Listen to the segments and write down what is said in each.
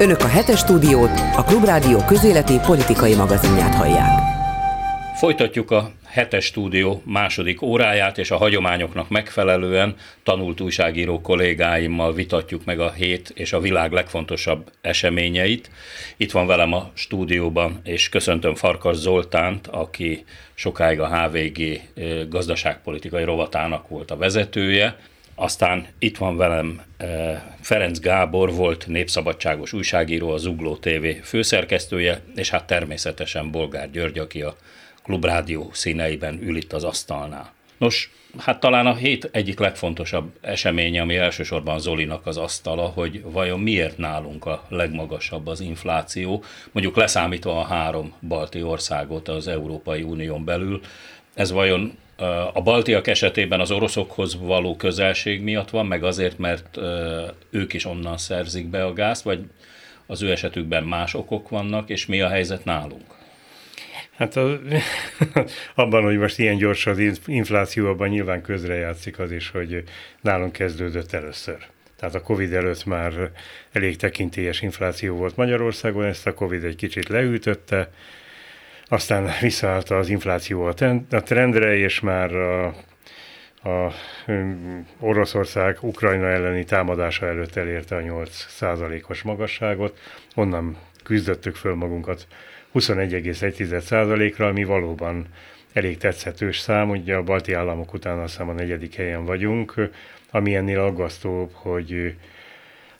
Önök a hetes stúdiót, a Klubrádió közéleti politikai magazinját hallják. Folytatjuk a hetes stúdió második óráját, és a hagyományoknak megfelelően tanult újságíró kollégáimmal vitatjuk meg a hét és a világ legfontosabb eseményeit. Itt van velem a stúdióban, és köszöntöm Farkas Zoltánt, aki sokáig a HVG gazdaságpolitikai rovatának volt a vezetője. Aztán itt van velem Ferenc Gábor, volt népszabadságos újságíró, az Zugló TV főszerkesztője, és hát természetesen Bolgár György, aki a Klubrádió színeiben ül itt az asztalnál. Nos, hát talán a hét egyik legfontosabb eseménye, ami elsősorban Zolinak az asztala, hogy vajon miért nálunk a legmagasabb az infláció, mondjuk leszámítva a három balti országot az Európai Unión belül, ez vajon a baltiak esetében az oroszokhoz való közelség miatt van, meg azért, mert ők is onnan szerzik be a gázt, vagy az ő esetükben más okok vannak, és mi a helyzet nálunk? Hát a, abban, hogy most ilyen gyors az infláció, abban nyilván közrejátszik az is, hogy nálunk kezdődött először. Tehát a Covid előtt már elég tekintélyes infláció volt Magyarországon, ezt a Covid egy kicsit leütötte, aztán visszaállt az infláció a trendre, és már a, a Oroszország Ukrajna elleni támadása előtt elérte a 8%-os magasságot, onnan küzdöttük föl magunkat 21,1%-ra, ami valóban elég tetszetős szám, ugye a balti államok után azt hiszem a negyedik helyen vagyunk, ami ennél aggasztóbb, hogy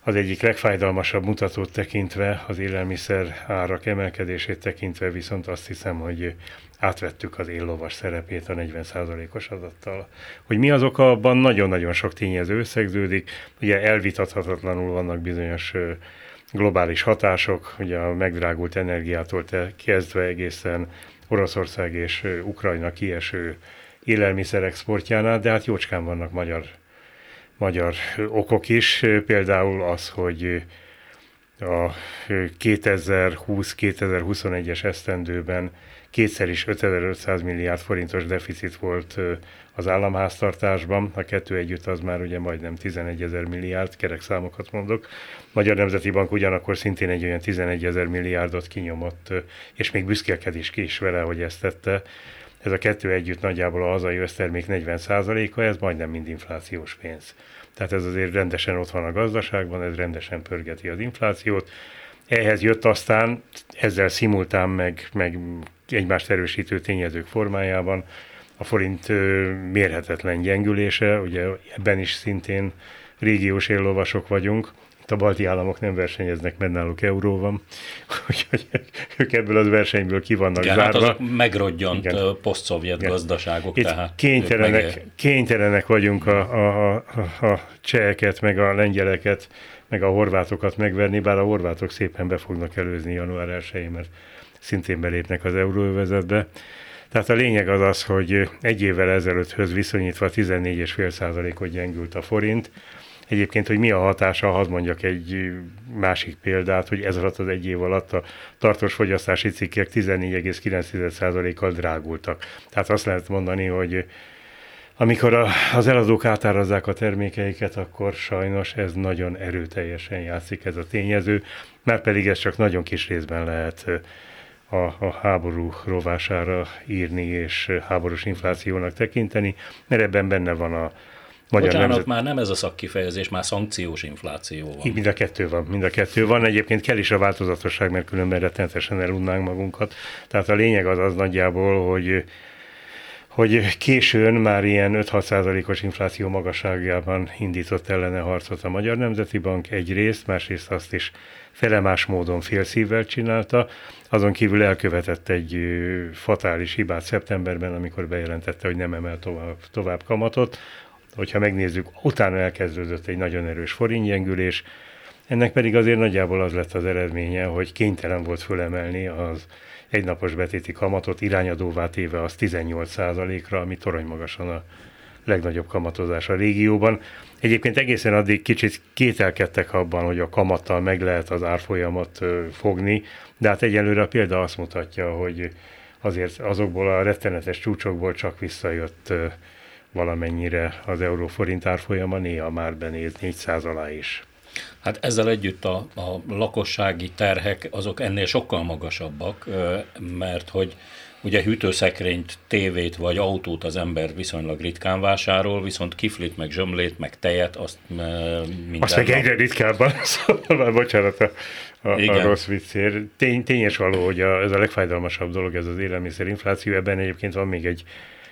az egyik legfájdalmasabb mutatót tekintve, az élelmiszer árak emelkedését tekintve viszont azt hiszem, hogy átvettük az éllovas szerepét a 40%-os adattal. Hogy mi az oka, abban nagyon-nagyon sok tényező összegződik. Ugye elvitathatatlanul vannak bizonyos globális hatások, ugye a megdrágult energiától kezdve egészen Oroszország és Ukrajna kieső élelmiszerexportjánál, de hát jócskán vannak magyar magyar okok is, például az, hogy a 2020-2021-es esztendőben kétszer is 5500 milliárd forintos deficit volt az államháztartásban, a kettő együtt az már ugye majdnem 11 ezer milliárd, kerek számokat mondok. Magyar Nemzeti Bank ugyanakkor szintén egy olyan 11 ezer milliárdot kinyomott, és még büszkélkedés ki is vele, hogy ezt tette. Ez a kettő együtt nagyjából a hazai össztermék 40%-a, ez majdnem mind inflációs pénz. Tehát ez azért rendesen ott van a gazdaságban, ez rendesen pörgeti az inflációt. Ehhez jött aztán ezzel szimultán meg, meg egymást erősítő tényezők formájában a forint mérhetetlen gyengülése, ugye ebben is szintén régiós éllovasok vagyunk, a balti államok nem versenyeznek, mert náluk euró van, úgyhogy ők ebből az versenyből ki vannak Igen, zárva. Hát azok megrodjant posztszovjet gazdaságok. Itt tehát kénytelenek, kénytelenek vagyunk a, a, a, a cseheket, meg a lengyeleket, meg a horvátokat megverni, bár a horvátok szépen be fognak előzni január 1 mert szintén belépnek az euróövezetbe. Tehát a lényeg az az, hogy egy évvel ezelőtthöz viszonyítva 14,5%-ot gyengült a forint, Egyébként, hogy mi a hatása, ha mondjak egy másik példát, hogy ez alatt az egy év alatt a tartós fogyasztási cikkek 14,9%-kal drágultak. Tehát azt lehet mondani, hogy amikor az eladók átárazzák a termékeiket, akkor sajnos ez nagyon erőteljesen játszik ez a tényező, mert pedig ez csak nagyon kis részben lehet a, a háború rovására írni és háborús inflációnak tekinteni, mert ebben benne van a Magyar Bocsánat, nemzet... már nem ez a szakkifejezés, már szankciós infláció van. Így mind a kettő van, mind a kettő van. Egyébként kell is a változatosság, mert különben rettenetesen elunnánk magunkat. Tehát a lényeg az az nagyjából, hogy hogy későn már ilyen 5-6 százalékos infláció magasságában indított ellene harcot a Magyar Nemzeti Bank egyrészt, másrészt azt is felemás módon félszívvel csinálta, azon kívül elkövetett egy fatális hibát szeptemberben, amikor bejelentette, hogy nem emel tovább, tovább kamatot, hogyha megnézzük, utána elkezdődött egy nagyon erős forintgyengülés, ennek pedig azért nagyjából az lett az eredménye, hogy kénytelen volt fölemelni az egynapos betéti kamatot irányadóvá téve az 18%-ra, ami torony magasan a legnagyobb kamatozás a régióban. Egyébként egészen addig kicsit kételkedtek abban, hogy a kamattal meg lehet az árfolyamat fogni, de hát egyelőre a példa azt mutatja, hogy azért azokból a rettenetes csúcsokból csak visszajött valamennyire az euróforint árfolyama, néha már benéz 400 alá is. Hát ezzel együtt a, a lakossági terhek azok ennél sokkal magasabbak, mert hogy Ugye hűtőszekrényt, tévét vagy autót az ember viszonylag ritkán vásárol, viszont kiflit, meg zsömlét, meg tejet, azt minden Azt meg egyre ritkábban, szóval bocsánat a, a, a rossz viccér. Tény, tényes való, hogy a, ez a legfájdalmasabb dolog, ez az élelmiszerinfláció. Ebben egyébként van még egy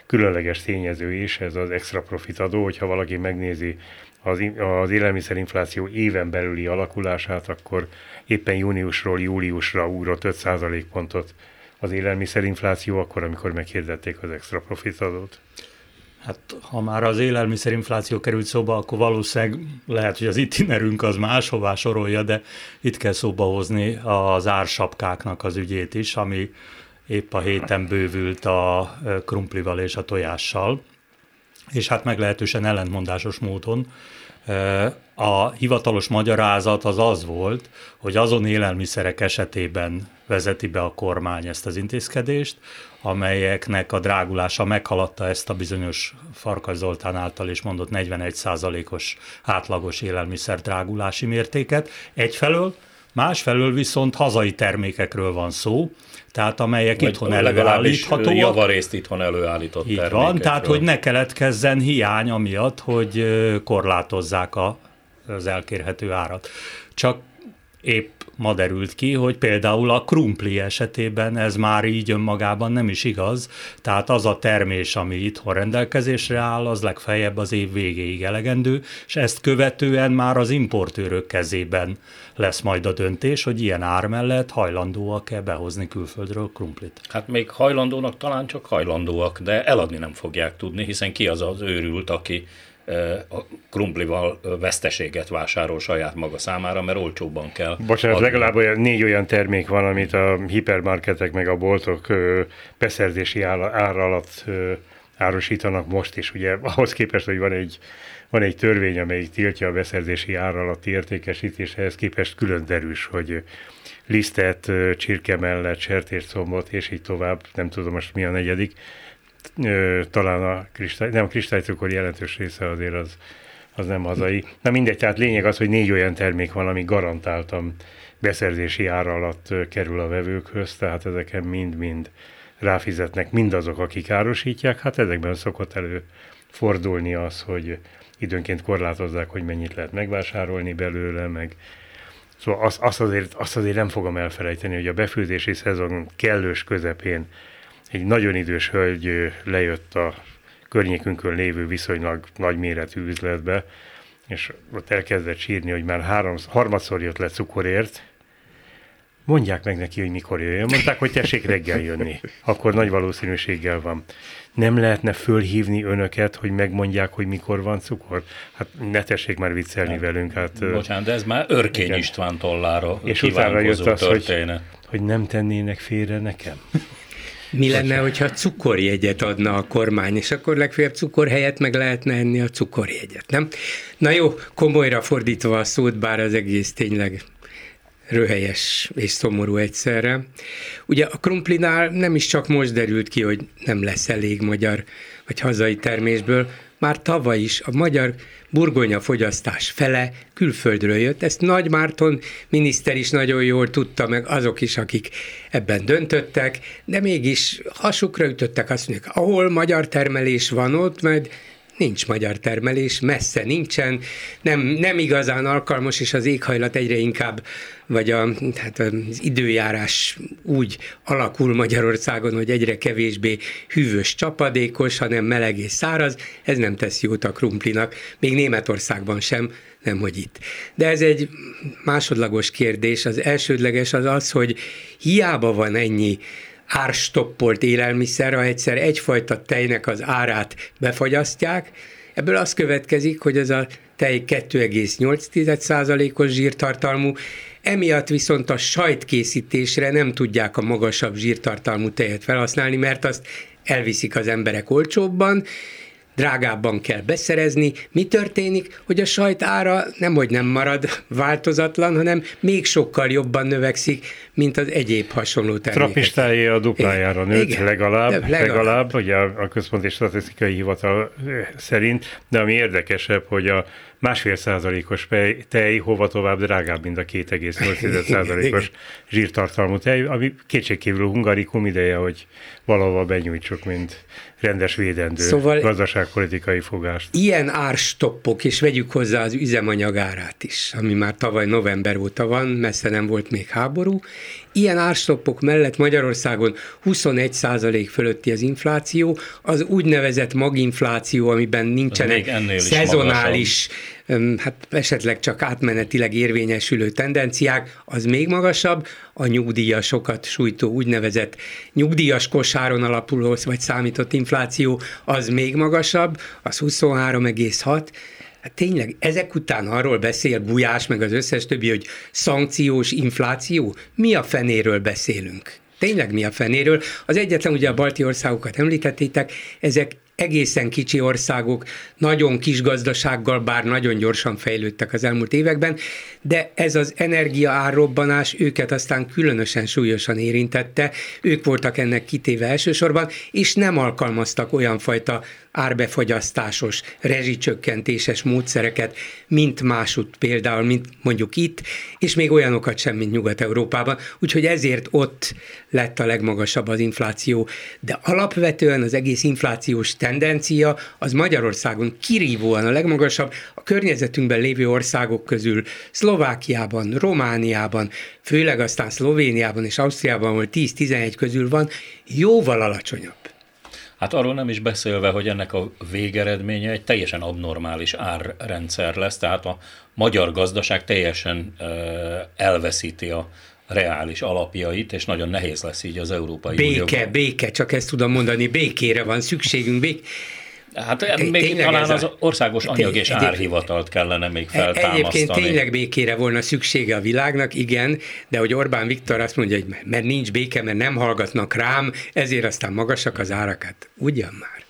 különleges tényező is, ez az extra profit adó, hogyha valaki megnézi az, az élelmiszerinfláció éven belüli alakulását, akkor éppen júniusról júliusra ugrott 5% pontot az élelmiszerinfláció akkor, amikor meghirdették az extra profit adót? Hát ha már az élelmiszerinfláció került szóba, akkor valószínűleg lehet, hogy az itinerünk az máshová sorolja, de itt kell szóba hozni az ársapkáknak az ügyét is, ami épp a héten bővült a krumplival és a tojással, és hát meglehetősen ellentmondásos módon a hivatalos magyarázat az az volt, hogy azon élelmiszerek esetében vezeti be a kormány ezt az intézkedést, amelyeknek a drágulása meghaladta ezt a bizonyos Farkas Zoltán által is mondott 41%-os átlagos élelmiszer drágulási mértéket. Egyfelől, másfelől viszont hazai termékekről van szó, tehát amelyek Vagy itthon előállíthatóak. Javarészt itthon előállított Így van, tehát hogy ne keletkezzen hiány amiatt, hogy korlátozzák a, az elkérhető árat. Csak épp ma derült ki, hogy például a krumpli esetében ez már így önmagában nem is igaz, tehát az a termés, ami itthon rendelkezésre áll, az legfeljebb az év végéig elegendő, és ezt követően már az importőrök kezében lesz majd a döntés, hogy ilyen ár mellett hajlandóak-e behozni külföldről krumplit. Hát még hajlandónak talán csak hajlandóak, de eladni nem fogják tudni, hiszen ki az az őrült, aki a krumplival veszteséget vásárol saját maga számára, mert olcsóbban kell. Bocsánat, adni. legalább olyan, négy olyan termék van, amit a hipermarketek meg a boltok beszerzési ár alatt árusítanak most is. Ugye ahhoz képest, hogy van egy, van egy törvény, amelyik tiltja a beszerzési ár alatti értékesítést, ehhez képest külön derűs, hogy lisztet, csirke mellett, sertéscombot, és így tovább, nem tudom most mi a negyedik, talán a kristály, nem a kristálycukor jelentős része azért az, az nem hazai. Na mindegy, tehát lényeg az, hogy négy olyan termék van, ami garantáltan beszerzési ára alatt kerül a vevőkhöz, tehát ezeken mind-mind ráfizetnek mindazok, akik árosítják. Hát ezekben szokott elő fordulni az, hogy időnként korlátozzák, hogy mennyit lehet megvásárolni belőle, meg Szóval azt, azt, azért, azt azért nem fogom elfelejteni, hogy a befőzési szezon kellős közepén egy nagyon idős hölgy lejött a környékünkön lévő viszonylag nagyméretű üzletbe, és ott elkezdett sírni, hogy már három, harmadszor jött le cukorért, Mondják meg neki, hogy mikor jöjjön. Mondták, hogy tessék reggel jönni. Akkor nagy valószínűséggel van. Nem lehetne fölhívni önöket, hogy megmondják, hogy mikor van cukor? Hát ne tessék már viccelni hát, velünk. Hát, bocsánat, de ez már Örkény igen. István tollára És utána jött az, hogy, hogy nem tennének félre nekem. Mi lenne, hogyha cukorjegyet adna a kormány, és akkor legfeljebb cukor helyett meg lehetne enni a cukorjegyet, nem? Na jó, komolyra fordítva a szót, bár az egész tényleg röhelyes és szomorú egyszerre. Ugye a krumplinál nem is csak most derült ki, hogy nem lesz elég magyar vagy hazai termésből, már tavaly is a magyar burgonya fogyasztás fele külföldről jött. Ezt Nagy Márton miniszter is nagyon jól tudta, meg azok is, akik ebben döntöttek, de mégis hasukra ütöttek azt mondják, ahol magyar termelés van ott, majd nincs magyar termelés, messze nincsen, nem, nem igazán alkalmas, és az éghajlat egyre inkább, vagy a, hát az időjárás úgy alakul Magyarországon, hogy egyre kevésbé hűvös csapadékos, hanem meleg és száraz, ez nem tesz jót a krumplinak, még Németországban sem, nem hogy itt. De ez egy másodlagos kérdés, az elsődleges az az, hogy hiába van ennyi árstoppolt élelmiszer, ha egyszer egyfajta tejnek az árát befagyasztják, ebből az következik, hogy ez a tej 2,8%-os zsírtartalmú, emiatt viszont a sajtkészítésre nem tudják a magasabb zsírtartalmú tejet felhasználni, mert azt elviszik az emberek olcsóbban, drágábban kell beszerezni. Mi történik, hogy a sajt ára nem, hogy nem marad változatlan, hanem még sokkal jobban növekszik, mint az egyéb hasonló termékek. Trapistája a duplájára nőtt Igen. legalább, legalább, legalább, ugye a, a Központi Statisztikai Hivatal szerint, de ami érdekesebb, hogy a másfél százalékos tej hova tovább drágább, mint a 2,8 százalékos zsírtartalmú tej, ami kétségkívül hungarikum ideje, hogy valahol benyújtsuk, mint rendes védendő szóval gazdaságpolitikai fogást. Ilyen árstoppok, és vegyük hozzá az üzemanyagárát is, ami már tavaly november óta van, messze nem volt még háború, Ilyen árstoppok mellett Magyarországon 21% fölötti az infláció, az úgynevezett maginfláció, amiben nincsenek szezonális, hát esetleg csak átmenetileg érvényesülő tendenciák, az még magasabb, a nyugdíjasokat sújtó úgynevezett nyugdíjas kosáron alapuló vagy számított infláció az még magasabb, az 23,6, Hát tényleg ezek után arról beszél Gulyás, meg az összes többi, hogy szankciós infláció? Mi a fenéről beszélünk? Tényleg mi a fenéről? Az egyetlen, ugye a balti országokat említettétek, ezek egészen kicsi országok, nagyon kis gazdasággal, bár nagyon gyorsan fejlődtek az elmúlt években, de ez az energia árrobbanás őket aztán különösen súlyosan érintette, ők voltak ennek kitéve elsősorban, és nem alkalmaztak olyan fajta árbefogyasztásos, rezsicsökkentéses módszereket, mint másút például, mint mondjuk itt, és még olyanokat sem, mint Nyugat-Európában. Úgyhogy ezért ott lett a legmagasabb az infláció. De alapvetően az egész inflációs tendencia az Magyarországon kirívóan a legmagasabb, a környezetünkben lévő országok közül Szlovákiában, Romániában, főleg aztán Szlovéniában és Ausztriában, ahol 10-11 közül van, jóval alacsonyabb. Hát arról nem is beszélve, hogy ennek a végeredménye egy teljesen abnormális árrendszer lesz, tehát a magyar gazdaság teljesen elveszíti a reális alapjait, és nagyon nehéz lesz így az Európai Béke, Unióban. béke, csak ezt tudom mondani, békére van szükségünk. Bék... Hát még tényleg talán az országos anyag és árhivatalt kellene még e- feltámasztani. Egyébként tényleg békére volna szüksége a világnak, igen, de hogy Orbán Viktor azt mondja, hogy mert nincs béke, mert nem hallgatnak rám, ezért aztán magasak az árakat. Ugyan már.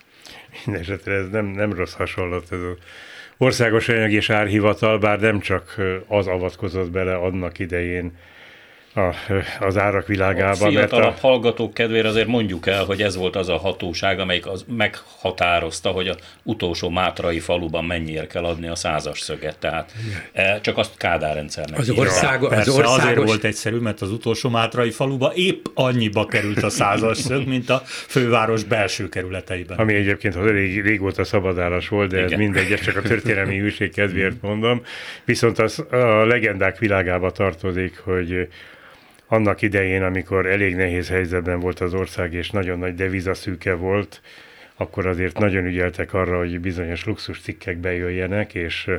Mindenesetre ez nem, nem rossz hasonlat, ez az országos anyag és árhivatal, bár nem csak az avatkozott bele annak idején, a, az árak világában. A fiatalabb a... hallgatók kedvére azért mondjuk el, hogy ez volt az a hatóság, amelyik az meghatározta, hogy az utolsó mátrai faluban mennyiért kell adni a százas szöget. Tehát e, csak azt Kádár rendszernek. Az, ország, az Persze, országos... azért volt egyszerű, mert az utolsó mátrai faluba épp annyiba került a százas szög, mint a főváros belső kerületeiben. Ami egyébként rég, régóta szabadáras volt, de Igen. ez mindegy, csak a történelmi hűség kedvéért mondom. Viszont az a legendák világába tartozik, hogy annak idején, amikor elég nehéz helyzetben volt az ország, és nagyon nagy devizaszűke volt, akkor azért nagyon ügyeltek arra, hogy bizonyos luxus cikkek bejöjjenek, és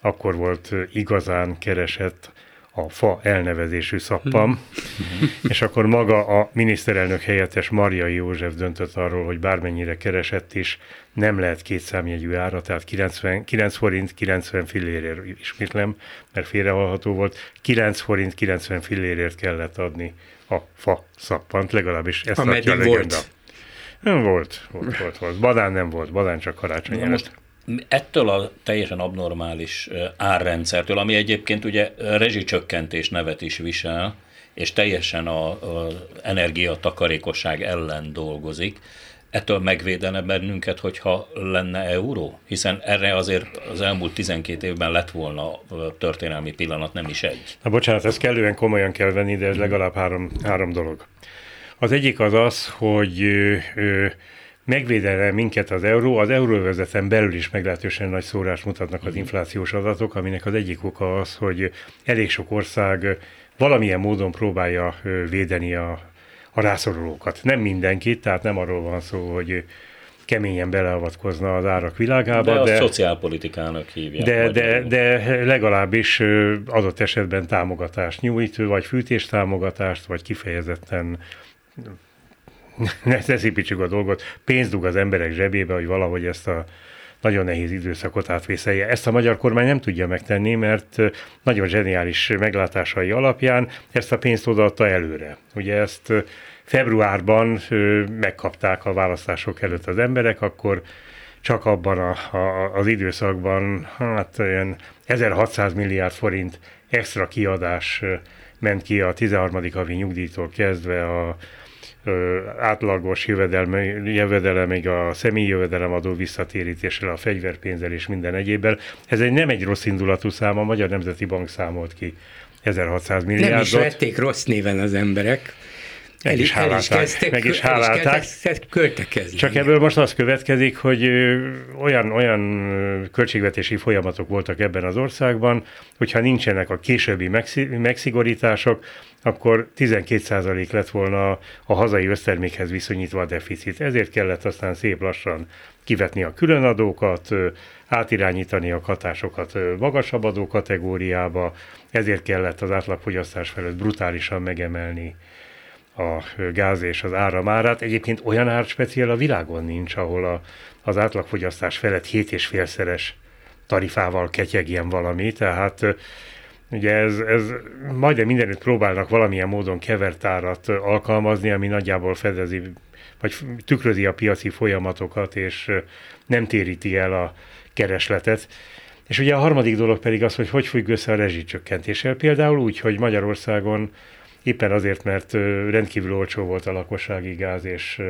akkor volt igazán keresett a fa elnevezésű szappam, hmm. és akkor maga a miniszterelnök helyettes Marjai József döntött arról, hogy bármennyire keresett is, nem lehet két számjegyű ára, tehát 90, 9 forint 90 fillérért, ismétlem, mert félrehallható volt, 9 forint 90 fillérért kellett adni a fa szappant, legalábbis ezt a legenda. Volt. Nem volt, volt, volt, volt. Badán nem volt, Badán csak karácsony most ettől a teljesen abnormális árrendszertől, ami egyébként ugye rezsicsökkentés nevet is visel, és teljesen a, a energiatakarékosság ellen dolgozik, ettől megvédene bennünket, hogyha lenne euró? Hiszen erre azért az elmúlt 12 évben lett volna történelmi pillanat, nem is egy. Na bocsánat, ezt kellően komolyan kell venni, de ez legalább három, három dolog. Az egyik az az, hogy ö, ö, megvédene minket az euró, az euróvezeten belül is meglehetősen nagy szórás mutatnak az inflációs adatok, aminek az egyik oka az, hogy elég sok ország valamilyen módon próbálja védeni a, a rászorulókat. Nem mindenkit, tehát nem arról van szó, hogy keményen beleavatkozna az árak világába. De, de a szociálpolitikának hívják. De, de, de legalábbis adott esetben támogatást nyújt, vagy fűtéstámogatást, vagy kifejezetten ne, ne szépítsük a dolgot, pénzt dug az emberek zsebébe, hogy valahogy ezt a nagyon nehéz időszakot átvészelje. Ezt a magyar kormány nem tudja megtenni, mert nagyon zseniális meglátásai alapján ezt a pénzt odaadta előre. Ugye ezt februárban megkapták a választások előtt az emberek, akkor csak abban a, a, az időszakban hát olyan 1600 milliárd forint extra kiadás ment ki a 13. havi nyugdíjtól kezdve a átlagos jövedelme, jövedelemig a személyi jövedelemadó visszatérítéssel, a fegyverpénzzel és minden egyébben. Ez egy nem egy rossz indulatú szám, a Magyar Nemzeti Bank számolt ki 1600 milliárdot. Nem is vették rossz néven az emberek. Meg is hálálták. meg is hálálták. költekezni. Csak ebből most az következik, hogy olyan, olyan költségvetési folyamatok voltak ebben az országban, hogyha nincsenek a későbbi megszigorítások, akkor 12% lett volna a hazai össztermékhez viszonyítva a deficit. Ezért kellett aztán szép lassan kivetni a különadókat, átirányítani a hatásokat magasabb adó kategóriába, ezért kellett az átlagfogyasztás felett brutálisan megemelni a gáz és az áramárát. Egyébként olyan árspeciál a világon nincs, ahol a, az átlagfogyasztás felett 7,5-szeres tarifával ketyegjen valami, tehát ugye ez, ez majdnem mindenütt próbálnak valamilyen módon kevert árat alkalmazni, ami nagyjából fedezi, vagy tükrözi a piaci folyamatokat, és nem téríti el a keresletet. És ugye a harmadik dolog pedig az, hogy hogy függ össze a rezsicsökkentéssel. Például úgy, hogy Magyarországon éppen azért, mert rendkívül olcsó volt a lakossági gáz és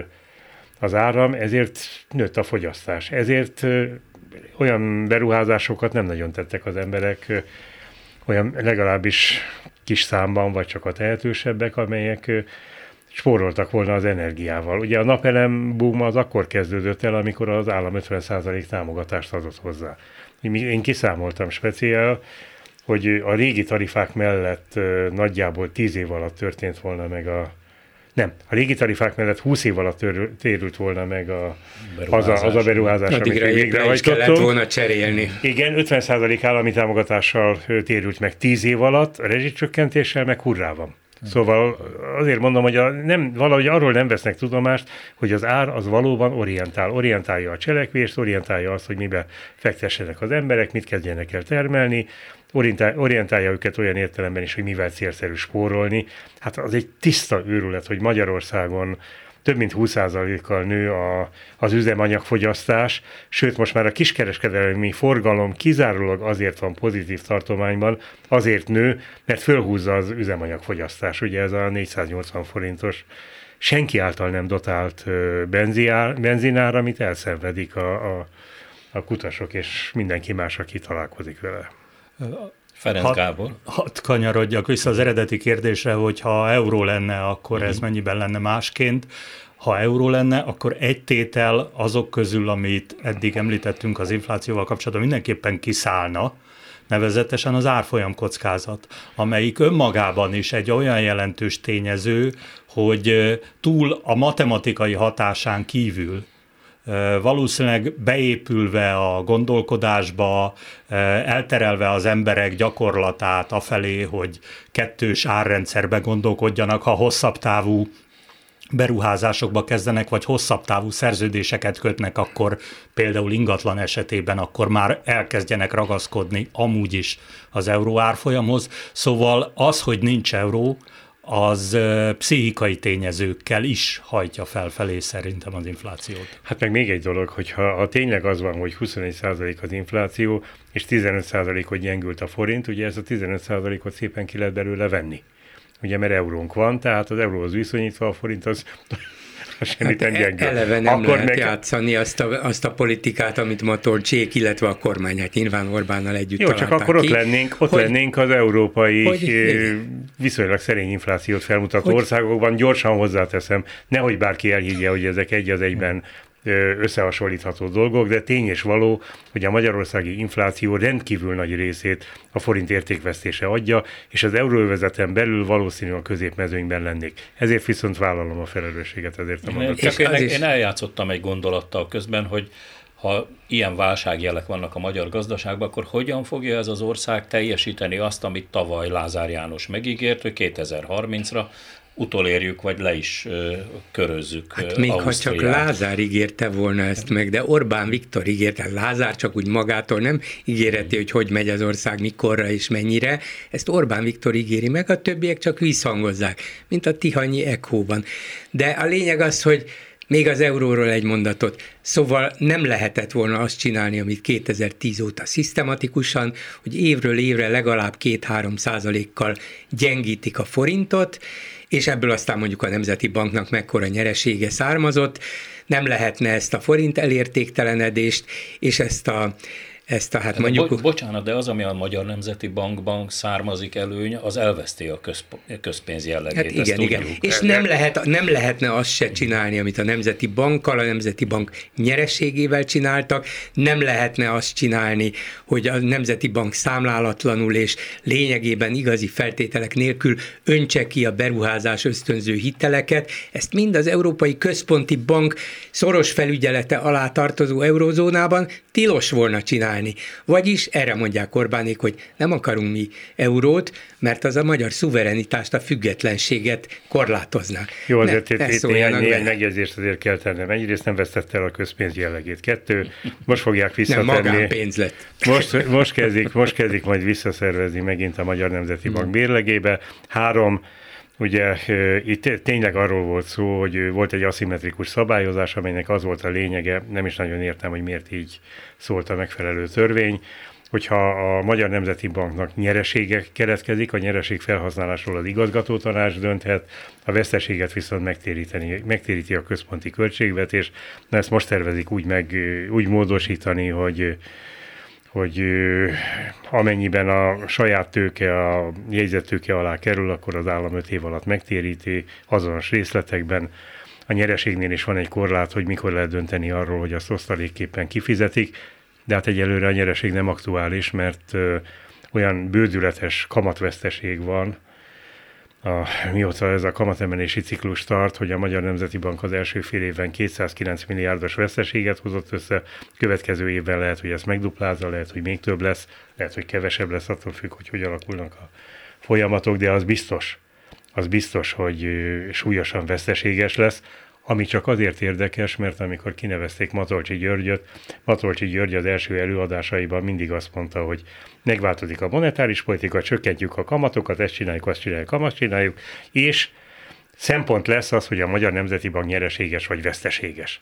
az áram, ezért nőtt a fogyasztás. Ezért olyan beruházásokat nem nagyon tettek az emberek, olyan legalábbis kis számban, vagy csak a tehetősebbek, amelyek spóroltak volna az energiával. Ugye a napelem boom az akkor kezdődött el, amikor az állam 50% támogatást adott hozzá. Én kiszámoltam speciál, hogy a régi tarifák mellett nagyjából 10 év alatt történt volna meg a nem, a régi tarifák mellett 20 év alatt tör, térült volna meg a, az, a, az a beruházás, Addigra amit végrehajtottunk. kellett volna cserélni. Igen, 50% állami támogatással térült meg 10 év alatt, a rezsicsökkentéssel meg hurrá van. Szóval azért mondom, hogy a, nem, valahogy arról nem vesznek tudomást, hogy az ár az valóban orientál. Orientálja a cselekvést, orientálja azt, hogy mibe fektessenek az emberek, mit kezdjenek el termelni, orientálja őket olyan értelemben is, hogy mivel célszerű spórolni. Hát az egy tiszta őrület, hogy Magyarországon több mint 20%-kal nő a, az üzemanyagfogyasztás, sőt most már a kiskereskedelmi forgalom kizárólag azért van pozitív tartományban, azért nő, mert fölhúzza az üzemanyagfogyasztás. Ugye ez a 480 forintos senki által nem dotált benzinár, amit elszenvedik a, a, a kutasok és mindenki más, aki találkozik vele. Ferenc hat, Gábor. Hadd kanyarodjak vissza az eredeti kérdésre, hogy ha euró lenne, akkor uh-huh. ez mhm. mennyiben lenne másként. Ha euró lenne, akkor egy tétel azok közül, amit eddig említettünk az inflációval kapcsolatban, mindenképpen kiszállna, nevezetesen az árfolyam kockázat, amelyik önmagában is egy olyan jelentős tényező, hogy túl a matematikai hatásán kívül valószínűleg beépülve a gondolkodásba, elterelve az emberek gyakorlatát afelé, hogy kettős árrendszerbe gondolkodjanak, ha hosszabb távú beruházásokba kezdenek, vagy hosszabb távú szerződéseket kötnek, akkor például ingatlan esetében, akkor már elkezdjenek ragaszkodni amúgy is az euró árfolyamhoz. Szóval az, hogy nincs euró, az pszichikai tényezőkkel is hajtja felfelé szerintem az inflációt. Hát meg még egy dolog, hogyha ha tényleg az van, hogy 21% az infláció, és 15% hogy gyengült a forint, ugye ez a 15%-ot szépen ki lehet belőle venni. Ugye mert eurónk van, tehát az euróhoz viszonyítva a forint az semmit hát nem gyengül. Eleve nem Akkor lehet meg... játszani azt a, azt a politikát, amit Matolcsék, illetve a kormány, hát nyilván Orbánnal együtt Jó, csak akkor ki. ott lennénk, ott hogy, lennénk az európai hogy, viszonylag szerény inflációt felmutató hogy, országokban. Gyorsan hozzáteszem, nehogy bárki elhiggye, hogy ezek egy az egyben összehasonlítható dolgok, de tény és való, hogy a magyarországi infláció rendkívül nagy részét a forint értékvesztése adja, és az euróövezeten belül valószínű a középmezőnyben lennék. Ezért viszont vállalom a felelősséget ezért a mondatot. Én, én, én eljátszottam egy gondolattal közben, hogy ha ilyen válságjelek vannak a magyar gazdaságban, akkor hogyan fogja ez az ország teljesíteni azt, amit tavaly Lázár János megígért, hogy 2030-ra utolérjük, vagy le is ö, körözzük hát még ha csak Lázár ígérte volna ezt meg, de Orbán Viktor ígérte, Lázár csak úgy magától nem ígéreti, hogy hogy megy az ország, mikorra és mennyire, ezt Orbán Viktor ígéri meg, a többiek csak visszhangozzák, mint a Tihanyi Ekhóban. De a lényeg az, hogy Még az euróról egy mondatot. Szóval nem lehetett volna azt csinálni, amit 2010 óta szisztematikusan, hogy évről évre legalább 2-3 százalékkal gyengítik a forintot, és ebből aztán mondjuk a Nemzeti Banknak mekkora nyeresége származott, nem lehetne ezt a forint elértéktelenedést, és ezt a ezt a, hát mondjuk... Bo- bocsánat, de az, ami a Magyar Nemzeti Bankban származik előny, az elveszti a közp- közpénz jellegét. Hát igen, igen. És nem, lehet, nem lehetne azt se csinálni, amit a Nemzeti Bankkal, a Nemzeti Bank nyereségével csináltak, nem lehetne azt csinálni, hogy a Nemzeti Bank számlálatlanul és lényegében igazi feltételek nélkül öntse ki a beruházás ösztönző hiteleket. Ezt mind az Európai Központi Bank szoros felügyelete alá tartozó eurozónában tilos volna csinálni csinálni. Vagyis erre mondják Orbánék, hogy nem akarunk mi eurót, mert az a magyar szuverenitást, a függetlenséget korlátozná. Jó, azért ne, itt, itt néhány, néhány megjegyzést azért kell tennem. Egyrészt nem vesztette el a közpénz jellegét. Kettő, most fogják visszatenni. Nem, magánpénz lett. Most, most, kezdik, most kezdik majd visszaszervezni megint a Magyar Nemzeti Bank hmm. bérlegébe. Három, Ugye itt tényleg arról volt szó, hogy volt egy aszimmetrikus szabályozás, amelynek az volt a lényege, nem is nagyon értem, hogy miért így szólt a megfelelő törvény, hogyha a Magyar Nemzeti Banknak nyeresége keletkezik, a nyereség felhasználásról az igazgató tanács dönthet, a veszteséget viszont megtéríteni, megtéríti a központi költségvetés. Na ezt most tervezik úgy, meg, úgy módosítani, hogy hogy amennyiben a saját tőke a jegyzettőke alá kerül, akkor az állam 5 év alatt megtéríti azonos részletekben. A nyereségnél is van egy korlát, hogy mikor lehet dönteni arról, hogy azt osztalékképpen kifizetik, de hát egyelőre a nyereség nem aktuális, mert olyan bődületes kamatveszteség van, a, mióta ez a kamatemelési ciklus tart, hogy a Magyar Nemzeti Bank az első fél évben 209 milliárdos veszteséget hozott össze, következő évben lehet, hogy ez megduplázza, lehet, hogy még több lesz, lehet, hogy kevesebb lesz, attól függ, hogy hogy alakulnak a folyamatok, de az biztos, az biztos, hogy súlyosan veszteséges lesz, ami csak azért érdekes, mert amikor kinevezték Matolcsi Györgyöt, Matolcsi György az első előadásaiban mindig azt mondta, hogy megváltozik a monetáris politika, csökkentjük a kamatokat, ezt csináljuk, azt csináljuk, azt csináljuk, és szempont lesz az, hogy a Magyar Nemzeti Bank nyereséges vagy veszteséges.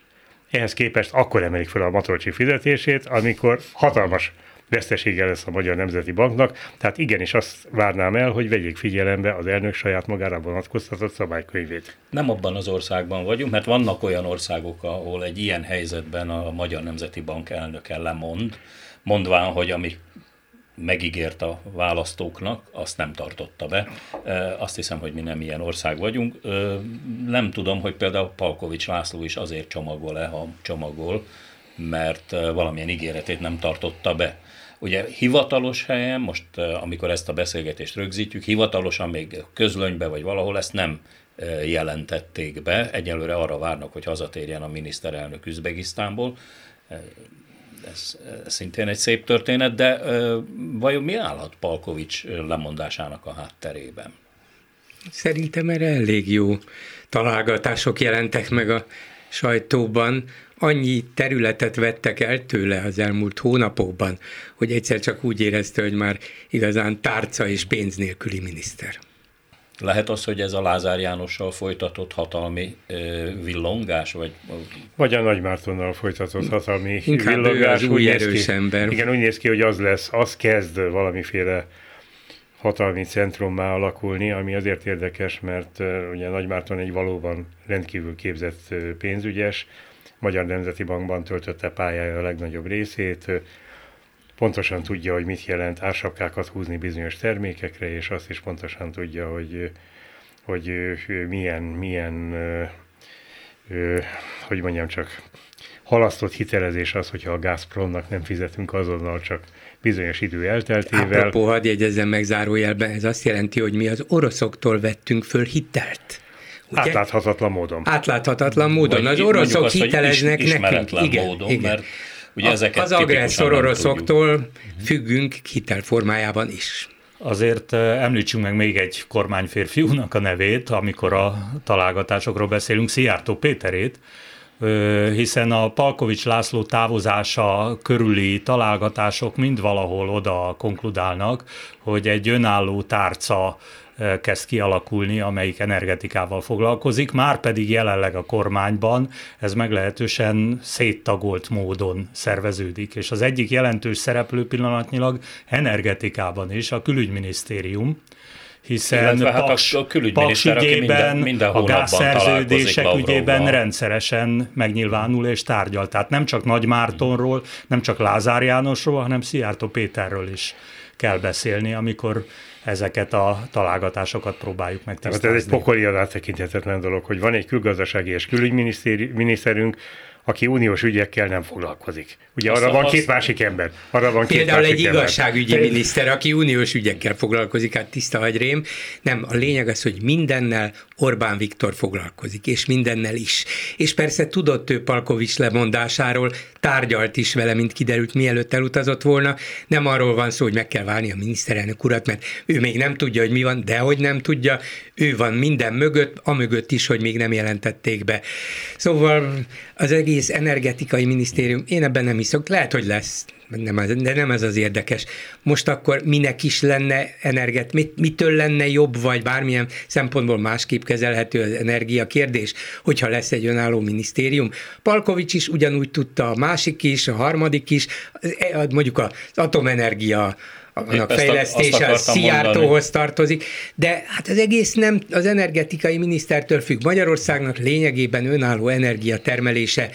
Ehhez képest akkor emelik fel a Matolcsi fizetését, amikor hatalmas vesztesége lesz a Magyar Nemzeti Banknak, tehát igenis azt várnám el, hogy vegyék figyelembe az elnök saját magára vonatkoztatott szabálykönyvét. Nem abban az országban vagyunk, mert vannak olyan országok, ahol egy ilyen helyzetben a Magyar Nemzeti Bank elnöke lemond, mondván, hogy ami megígért a választóknak, azt nem tartotta be. Azt hiszem, hogy mi nem ilyen ország vagyunk. Nem tudom, hogy például Palkovics László is azért csomagol-e, ha csomagol, mert valamilyen ígéretét nem tartotta be. Ugye hivatalos helyen, most amikor ezt a beszélgetést rögzítjük, hivatalosan még közlönybe vagy valahol ezt nem jelentették be. Egyelőre arra várnak, hogy hazatérjen a miniszterelnök Üzbegisztánból. Ez szintén egy szép történet, de vajon mi állhat Palkovics lemondásának a hátterében? Szerintem erre elég jó találgatások jelentek meg a sajtóban annyi területet vettek el tőle az elmúlt hónapokban, hogy egyszer csak úgy érezte, hogy már igazán tárca és pénz nélküli miniszter. Lehet az, hogy ez a Lázár Jánossal folytatott hatalmi ö, villongás? Vagy, vagy a Nagy Mártonnal folytatott hatalmi Inkább villongás. Ő az új erős ki, ember. Igen, úgy néz ki, hogy az lesz, az kezd valamiféle hatalmi centrummá alakulni, ami azért érdekes, mert ugye Nagy Márton egy valóban rendkívül képzett pénzügyes, Magyar Nemzeti Bankban töltötte pályája a legnagyobb részét, pontosan tudja, hogy mit jelent ársapkákat húzni bizonyos termékekre, és azt is pontosan tudja, hogy, hogy milyen, milyen hogy mondjam csak, halasztott hitelezés az, hogyha a Gazpromnak nem fizetünk azonnal, csak bizonyos idő elteltével. Apropó, hadd jegyezzem meg zárójelben, ez azt jelenti, hogy mi az oroszoktól vettünk föl hitelt. Ugye? Átláthatatlan módon. Átláthatatlan módon. Vagy az oroszok azt, hiteleznek is, nekünk. Igen, módon, igen. mert ugye ezeket Az agresszor oroszoktól függünk hitelformájában is. Azért említsünk meg még egy kormányférfiúnak a nevét, amikor a találgatásokról beszélünk, Szijjártó Péterét, hiszen a Palkovics László távozása körüli találgatások mind valahol oda konkludálnak, hogy egy önálló tárca kezd kialakulni, amelyik energetikával foglalkozik, már pedig jelenleg a kormányban ez meglehetősen széttagolt módon szerveződik, és az egyik jelentős szereplő pillanatnyilag energetikában is a külügyminisztérium, hiszen hát Paks, a, a Paks ügyében, minden, minden a gázszerződések ügyében rendszeresen megnyilvánul és tárgyal. Tehát nem csak Nagy Mártonról, nem csak Lázár Jánosról, hanem Szijjártó Péterről is kell beszélni, amikor ezeket a találgatásokat próbáljuk megtisztázni. Hát ez egy pokoli tekinthetetlen dolog, hogy van egy külgazdasági és külügyminiszterünk, aki uniós ügyekkel nem foglalkozik. Ugye arra van két másik ember. Arra van Például két egy ember. igazságügyi Te... miniszter, aki uniós ügyekkel foglalkozik, hát tiszta agyrém. Nem, a lényeg az, hogy mindennel Orbán Viktor foglalkozik, és mindennel is. És persze tudott ő Palkovics lemondásáról, tárgyalt is vele, mint kiderült, mielőtt elutazott volna. Nem arról van szó, hogy meg kell válni a miniszterelnök urat, mert ő még nem tudja, hogy mi van, de hogy nem tudja, ő van minden mögött, a mögött is, hogy még nem jelentették be. Szóval az egész energetikai minisztérium, én ebben nem hiszok, lehet, hogy lesz, nem de nem ez az érdekes. Most akkor minek is lenne energet, mit, mitől lenne jobb, vagy bármilyen szempontból másképp kezelhető az energia kérdés, hogyha lesz egy önálló minisztérium. Palkovics is ugyanúgy tudta, a másik is, a harmadik is, mondjuk az atomenergia annak fejlesztése a Szijjártóhoz tartozik, de hát az egész nem az energetikai minisztertől függ. Magyarországnak lényegében önálló energiatermelése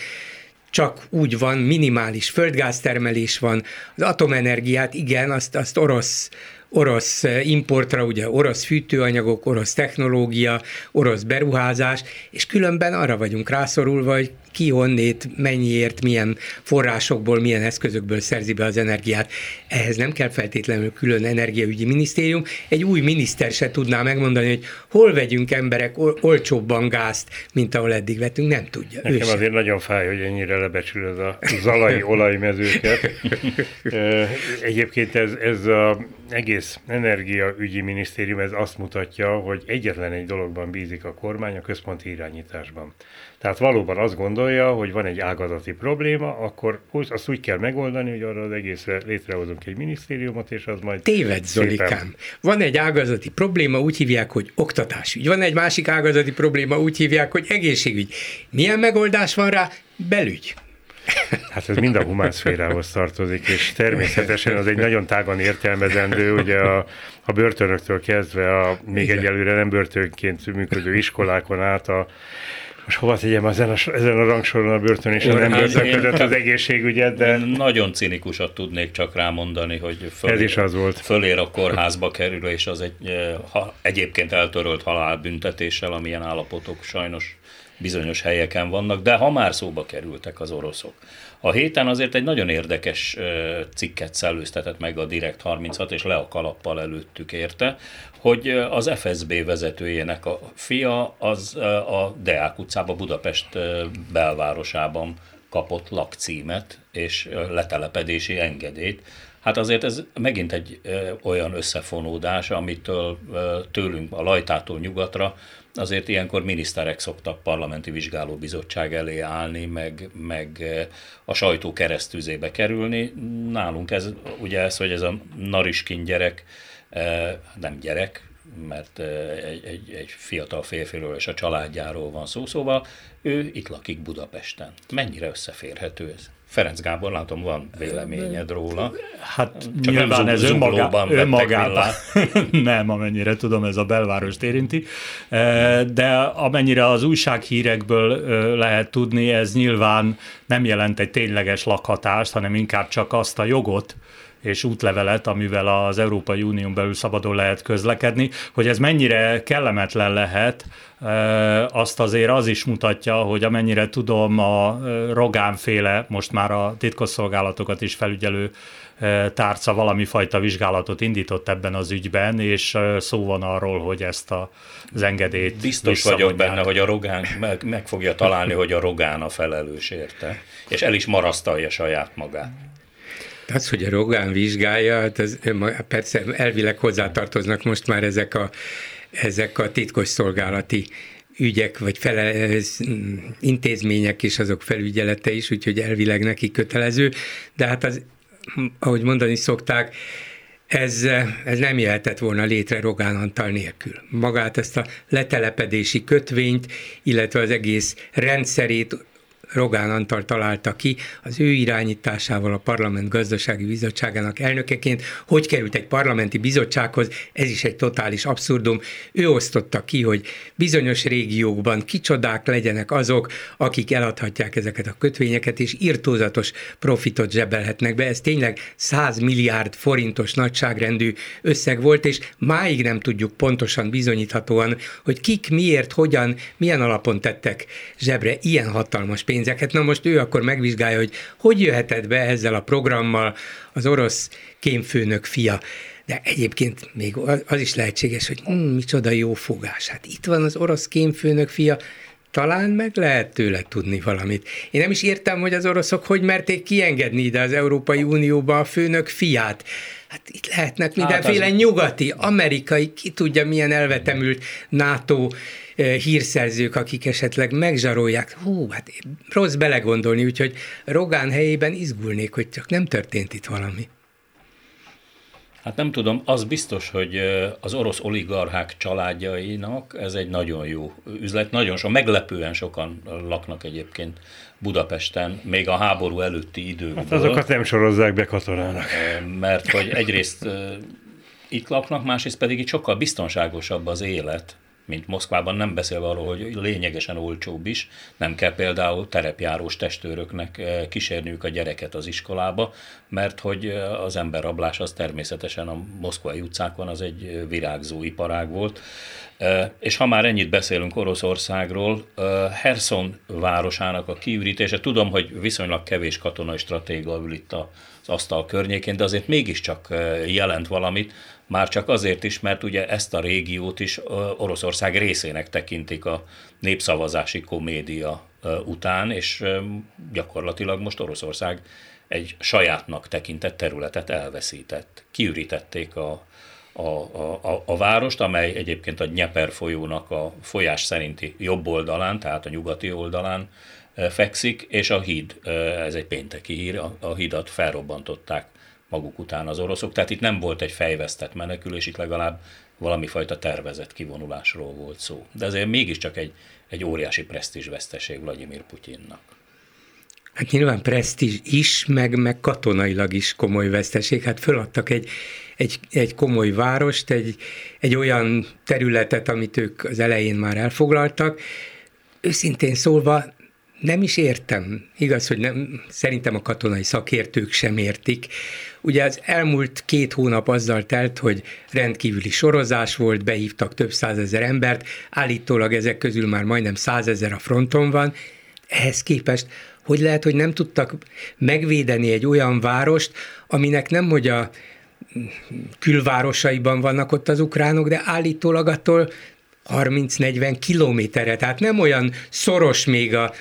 csak úgy van, minimális földgáztermelés van, az atomenergiát, igen, azt, azt orosz orosz importra, ugye orosz fűtőanyagok, orosz technológia, orosz beruházás, és különben arra vagyunk rászorulva, hogy ki honnét, mennyiért, milyen forrásokból, milyen eszközökből szerzi be az energiát. Ehhez nem kell feltétlenül külön energiaügyi minisztérium. Egy új miniszter se tudná megmondani, hogy hol vegyünk emberek olcsóbban gázt, mint ahol eddig vettünk, nem tudja. Nekem azért nagyon fáj, hogy ennyire lebecsülöd a zalai olajmezőket. Egyébként ez, ez az egész energiaügyi minisztérium ez azt mutatja, hogy egyetlen egy dologban bízik a kormány, a központi irányításban. Tehát valóban azt gondolja, hogy van egy ágazati probléma, akkor azt úgy kell megoldani, hogy arra az egészre létrehozunk egy minisztériumot, és az majd... Téved, Zolikám. Szépen... Van egy ágazati probléma, úgy hívják, hogy oktatásügy. Van egy másik ágazati probléma, úgy hívják, hogy egészségügy. Milyen megoldás van rá? Belügy. Hát ez mind a humán szférához tartozik, és természetesen az egy nagyon tágan értelmezendő, ugye a, a börtönöktől kezdve a még Igen. egyelőre nem börtönként működő iskolákon át a most hova tegyem ezen a, ezen a rangsoron a börtön és a nem börtön között az egészségügyet, de... Nagyon cinikusat tudnék csak rámondani, hogy fölér, Ez is az volt. fölér a kórházba kerül, és az egy eh, ha, egyébként eltörölt halálbüntetéssel, amilyen állapotok sajnos bizonyos helyeken vannak, de ha már szóba kerültek az oroszok. A héten azért egy nagyon érdekes cikket szellőztetett meg a Direkt 36, és le a kalappal előttük érte, hogy az FSB vezetőjének a fia az a Deák utcában, Budapest belvárosában kapott lakcímet és letelepedési engedélyt. Hát azért ez megint egy olyan összefonódás, amitől tőlünk a lajtától nyugatra azért ilyenkor miniszterek szoktak parlamenti vizsgálóbizottság elé állni, meg, meg a sajtó keresztüzébe kerülni. Nálunk ez ugye ez, hogy ez a nariskin gyerek, nem gyerek, mert egy, egy, egy fiatal férfiről és a családjáról van szó, szóval ő itt lakik Budapesten. Mennyire összeférhető ez? Ferenc Gábor, látom, van véleményed róla. Hát Csak nyilván nem ez önmagá, önmagában nem, amennyire tudom, ez a belvárost érinti, e, de amennyire az újsághírekből lehet tudni, ez nyilván nem jelent egy tényleges lakhatást, hanem inkább csak azt a jogot, és útlevelet, amivel az Európai Unión belül szabadon lehet közlekedni, hogy ez mennyire kellemetlen lehet, azt azért az is mutatja, hogy amennyire tudom, a Rogánféle, most már a titkosszolgálatokat is felügyelő tárca valami fajta vizsgálatot indított ebben az ügyben, és szó van arról, hogy ezt a, az engedélyt Biztos vagyok benne, hogy a Rogán meg, meg fogja találni, hogy a Rogán a felelős érte, és el is marasztalja saját magát. Az, hogy a Rogán vizsgálja, hát az, persze elvileg hozzátartoznak most már ezek a, ezek a titkos szolgálati ügyek, vagy fele, intézmények és azok felügyelete is, úgyhogy elvileg neki kötelező, de hát az, ahogy mondani szokták, ez, ez nem jöhetett volna létre Rogán Antal nélkül. Magát ezt a letelepedési kötvényt, illetve az egész rendszerét Rogán Antal találta ki az ő irányításával a Parlament Gazdasági Bizottságának elnökeként. Hogy került egy parlamenti bizottsághoz, ez is egy totális abszurdum. Ő osztotta ki, hogy bizonyos régiókban kicsodák legyenek azok, akik eladhatják ezeket a kötvényeket, és irtózatos profitot zsebelhetnek be. Ez tényleg 100 milliárd forintos nagyságrendű összeg volt, és máig nem tudjuk pontosan bizonyíthatóan, hogy kik, miért, hogyan, milyen alapon tettek zsebre ilyen hatalmas pénzt pénzeket. Na most ő akkor megvizsgálja, hogy hogy jöhetett be ezzel a programmal az orosz kémfőnök fia. De egyébként még az is lehetséges, hogy hm, micsoda jó fogás. Hát itt van az orosz kémfőnök fia, talán meg lehet tőle tudni valamit. Én nem is értem, hogy az oroszok hogy merték kiengedni ide az Európai Unióba a főnök fiát. Hát itt lehetnek hát mindenféle hát az... nyugati, amerikai, ki tudja milyen elvetemült NATO eh, hírszerzők, akik esetleg megzsarolják. Hú, hát rossz belegondolni, úgyhogy Rogán helyében izgulnék, hogy csak nem történt itt valami. Hát nem tudom, az biztos, hogy az orosz oligarchák családjainak ez egy nagyon jó üzlet. Nagyon so, meglepően sokan laknak egyébként Budapesten, még a háború előtti időkből. Hát azokat nem sorozzák be katonának. Mert hogy egyrészt itt laknak, másrészt pedig itt sokkal biztonságosabb az élet, mint Moszkvában, nem beszélve arról, hogy lényegesen olcsóbb is, nem kell például terepjárós testőröknek eh, kísérniük a gyereket az iskolába, mert hogy eh, az emberrablás az természetesen a moszkvai utcákon az egy virágzó iparág volt. Eh, és ha már ennyit beszélünk Oroszországról, Herson városának a kiürítése, tudom, hogy viszonylag kevés katonai stratéga ül itt az asztal környékén, de azért mégiscsak jelent valamit, már csak azért is, mert ugye ezt a régiót is Oroszország részének tekintik a népszavazási komédia után, és gyakorlatilag most Oroszország egy sajátnak tekintett területet elveszített. Kiürítették a, a, a, a várost, amely egyébként a Nyeper folyónak a folyás szerinti jobb oldalán, tehát a nyugati oldalán fekszik, és a híd, ez egy pénteki hír, a, hídat felrobbantották maguk után az oroszok. Tehát itt nem volt egy fejvesztett menekülés, itt legalább valami fajta tervezett kivonulásról volt szó. De ezért mégiscsak egy, egy óriási presztízsveszteség Vladimir Putyinnak. Hát nyilván presztízs is, meg, meg katonailag is komoly veszteség. Hát föladtak egy, egy, egy komoly várost, egy, egy olyan területet, amit ők az elején már elfoglaltak. Őszintén szólva nem is értem. Igaz, hogy nem, szerintem a katonai szakértők sem értik. Ugye az elmúlt két hónap azzal telt, hogy rendkívüli sorozás volt, behívtak több százezer embert, állítólag ezek közül már majdnem százezer a fronton van. Ehhez képest hogy lehet, hogy nem tudtak megvédeni egy olyan várost, aminek nem, hogy a külvárosaiban vannak ott az ukránok, de állítólag attól 30-40 kilométerre, tehát nem olyan szoros még a,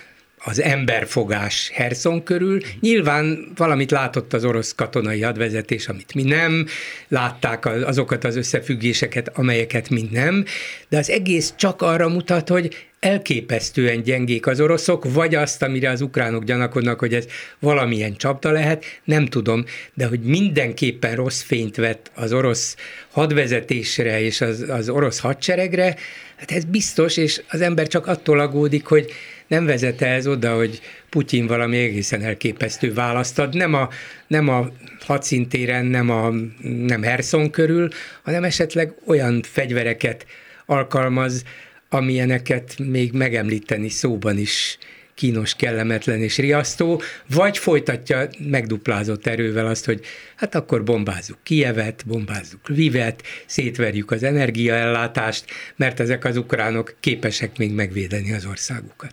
az emberfogás Herson körül. Nyilván valamit látott az orosz katonai hadvezetés, amit mi nem, látták azokat az összefüggéseket, amelyeket mi nem, de az egész csak arra mutat, hogy elképesztően gyengék az oroszok, vagy azt, amire az ukránok gyanakodnak, hogy ez valamilyen csapda lehet, nem tudom, de hogy mindenképpen rossz fényt vett az orosz hadvezetésre és az, az orosz hadseregre, hát ez biztos, és az ember csak attól aggódik, hogy nem vezete ez oda, hogy Putyin valami egészen elképesztő választ ad, nem a, nem a hadszintéren, nem, a, nem Herson körül, hanem esetleg olyan fegyvereket alkalmaz, amilyeneket még megemlíteni szóban is kínos, kellemetlen és riasztó, vagy folytatja megduplázott erővel azt, hogy hát akkor bombázzuk Kievet, bombázzuk Lvivet, szétverjük az energiaellátást, mert ezek az ukránok képesek még megvédeni az országukat.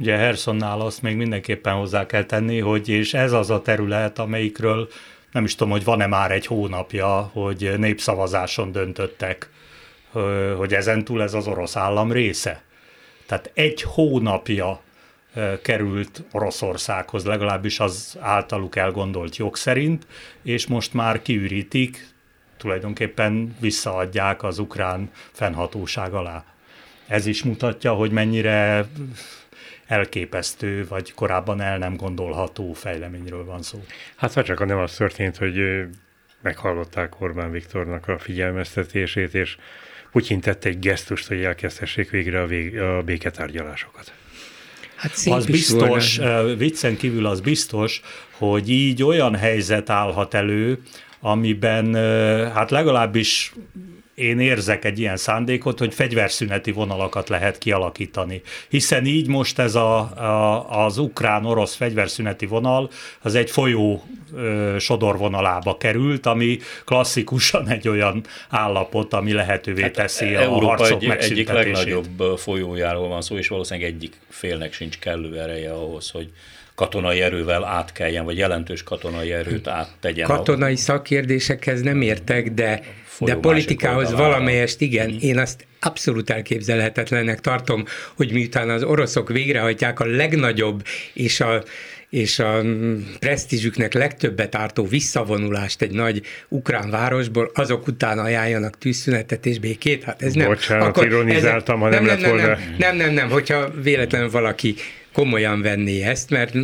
Ugye Hersonnál azt még mindenképpen hozzá kell tenni, hogy és ez az a terület, amelyikről nem is tudom, hogy van-e már egy hónapja, hogy népszavazáson döntöttek, hogy ezentúl ez az orosz állam része. Tehát egy hónapja került Oroszországhoz, legalábbis az általuk elgondolt jog szerint, és most már kiürítik, tulajdonképpen visszaadják az ukrán fennhatóság alá. Ez is mutatja, hogy mennyire elképesztő, vagy korábban el nem gondolható fejleményről van szó. Hát ha csak nem az történt, hogy meghallották Orbán Viktornak a figyelmeztetését, és Putyin tette egy gesztust, hogy elkezdhessék végre a, vég, a béketárgyalásokat. Hát az biztos, volna. viccen kívül az biztos, hogy így olyan helyzet állhat elő, amiben hát legalábbis én érzek egy ilyen szándékot, hogy fegyverszüneti vonalakat lehet kialakítani. Hiszen így most ez a, a, az ukrán-orosz fegyverszüneti vonal, az egy folyó ö, sodorvonalába került, ami klasszikusan egy olyan állapot, ami lehetővé hát teszi a Európa harcok egy, egyik legnagyobb folyójáról van szó, és valószínűleg egyik félnek sincs kellő ereje ahhoz, hogy katonai erővel átkeljen, vagy jelentős katonai erőt áttegyen. Katonai a... szakkérdésekhez nem értek, de, de politikához valamelyest igen. Én azt abszolút elképzelhetetlennek tartom, hogy miután az oroszok végrehajtják a legnagyobb és a és a presztízsüknek legtöbbet ártó visszavonulást egy nagy ukrán városból, azok után ajánljanak tűzszünetet és békét. Hát ez nem. Bocsánat, Akkor ironizáltam, ha nem, nem, nem, lett volna. Nem, nem, nem, nem, hogyha véletlenül valaki komolyan venni ezt, mert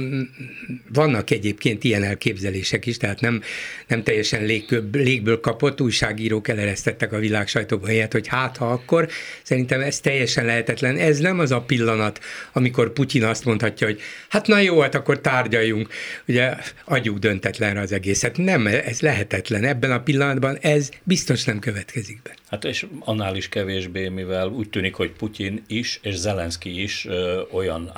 vannak egyébként ilyen elképzelések is, tehát nem, nem teljesen légből, légből kapott, újságírók eleresztettek a világ sajtóba helyet, hogy hát ha akkor, szerintem ez teljesen lehetetlen. Ez nem az a pillanat, amikor Putyin azt mondhatja, hogy hát na jó, hát akkor tárgyaljunk, ugye adjuk döntetlenre az egészet. Nem, ez lehetetlen. Ebben a pillanatban ez biztos nem következik be. Hát és annál is kevésbé, mivel úgy tűnik, hogy Putyin is és Zelenszky is ö, olyan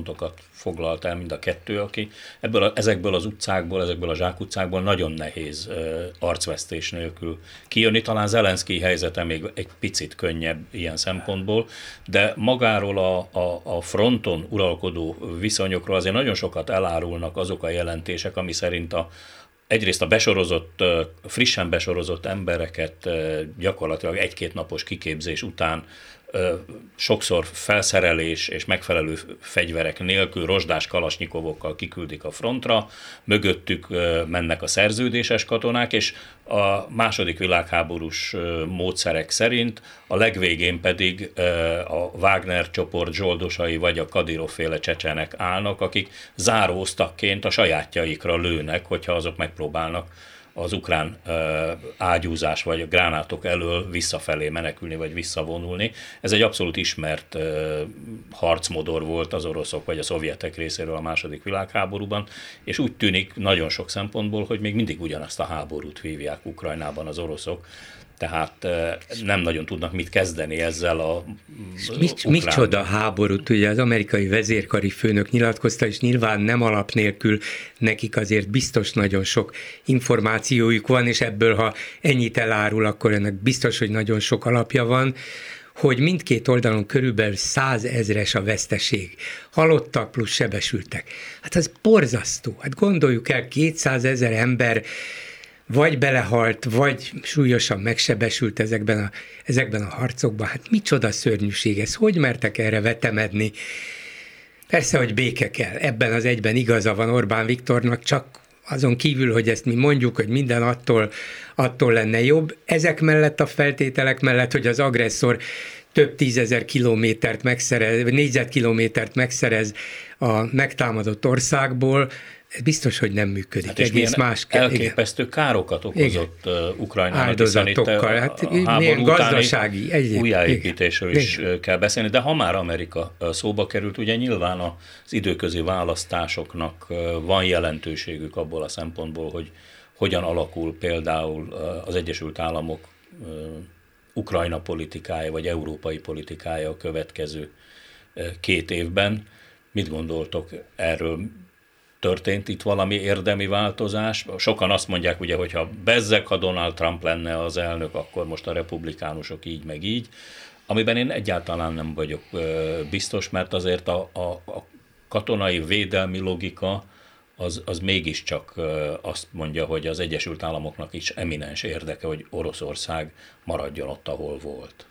álláspontokat foglalt el mind a kettő, aki ebből a, ezekből az utcákból, ezekből a zsákutcákból nagyon nehéz ö, arcvesztés nélkül kijönni. Talán Zelenszky helyzete még egy picit könnyebb ilyen szempontból, de magáról a, a, a fronton uralkodó viszonyokról azért nagyon sokat elárulnak azok a jelentések, ami szerint a, egyrészt a besorozott, frissen besorozott embereket gyakorlatilag egy-két napos kiképzés után sokszor felszerelés és megfelelő fegyverek nélkül rozsdás kalasnyikovokkal kiküldik a frontra, mögöttük mennek a szerződéses katonák, és a második világháborús módszerek szerint a legvégén pedig a Wagner csoport zsoldosai vagy a Kadirov-féle csecsenek állnak, akik záróztakként a sajátjaikra lőnek, hogyha azok megpróbálnak az ukrán ágyúzás vagy a gránátok elől visszafelé menekülni vagy visszavonulni. Ez egy abszolút ismert harcmodor volt az oroszok vagy a szovjetek részéről a második világháborúban, és úgy tűnik nagyon sok szempontból, hogy még mindig ugyanazt a háborút vívják Ukrajnában az oroszok, tehát nem nagyon tudnak mit kezdeni ezzel a mit, Micsoda háborút, ugye az amerikai vezérkari főnök nyilatkozta, és nyilván nem alap nélkül nekik azért biztos nagyon sok információjuk van, és ebből, ha ennyit elárul, akkor ennek biztos, hogy nagyon sok alapja van, hogy mindkét oldalon körülbelül százezres a veszteség. Halottak plusz sebesültek. Hát ez borzasztó. Hát gondoljuk el, 200 ezer ember vagy belehalt, vagy súlyosan megsebesült ezekben a, ezekben a harcokban. Hát micsoda szörnyűség ez, hogy mertek erre vetemedni? Persze, hogy béke kell. Ebben az egyben igaza van Orbán Viktornak, csak azon kívül, hogy ezt mi mondjuk, hogy minden attól, attól lenne jobb, ezek mellett a feltételek mellett, hogy az agresszor több tízezer kilométert megszerez, négyzetkilométert megszerez a megtámadott országból, biztos, hogy nem működik. Hát Egész más kell. Elképesztő igen. károkat okozott igen. Ukrajnának, Áldozatokkal, hát háború gazdasági egyéb, újjáépítésről is igen. kell beszélni, de ha már Amerika szóba került, ugye nyilván az időközi választásoknak van jelentőségük abból a szempontból, hogy hogyan alakul például az Egyesült Államok Ukrajna politikája, vagy európai politikája a következő két évben. Mit gondoltok erről? Történt itt valami érdemi változás. Sokan azt mondják, ugye, hogyha bezzek, ha Donald Trump lenne az elnök, akkor most a republikánusok így meg így, amiben én egyáltalán nem vagyok biztos, mert azért a, a, a katonai védelmi logika az, az mégiscsak azt mondja, hogy az Egyesült Államoknak is eminens érdeke, hogy Oroszország maradjon ott, ahol volt.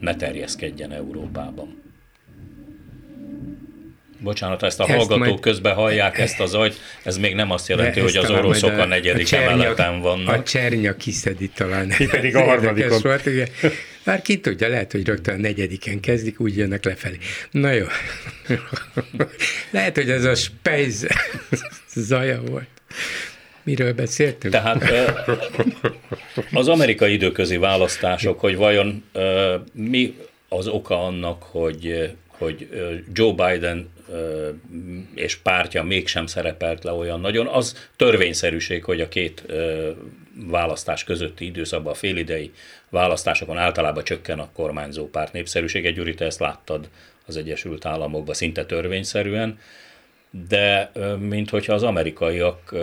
Ne terjeszkedjen Európában. Bocsánat, ezt a ezt hallgatók majd... közben hallják ezt a zajt, ez még nem azt jelenti, hogy az oroszok a, a negyedik a csernya, emeleten vannak. A csernya kiszedi talán. Ki pedig a harmadikon. Volt, igen. Már ki tudja, lehet, hogy rögtön a negyediken kezdik, úgy jönnek lefelé. Na jó. lehet, hogy ez a spejz zaja volt. Miről beszéltünk? Tehát az amerikai időközi választások, hogy vajon mi az oka annak, hogy, hogy Joe Biden és pártja mégsem szerepelt le olyan nagyon, az törvényszerűség, hogy a két választás közötti időszakban, a félidei választásokon általában csökken a kormányzó párt népszerűsége. Gyuri, te ezt láttad az Egyesült Államokban szinte törvényszerűen, de mint hogyha az amerikaiak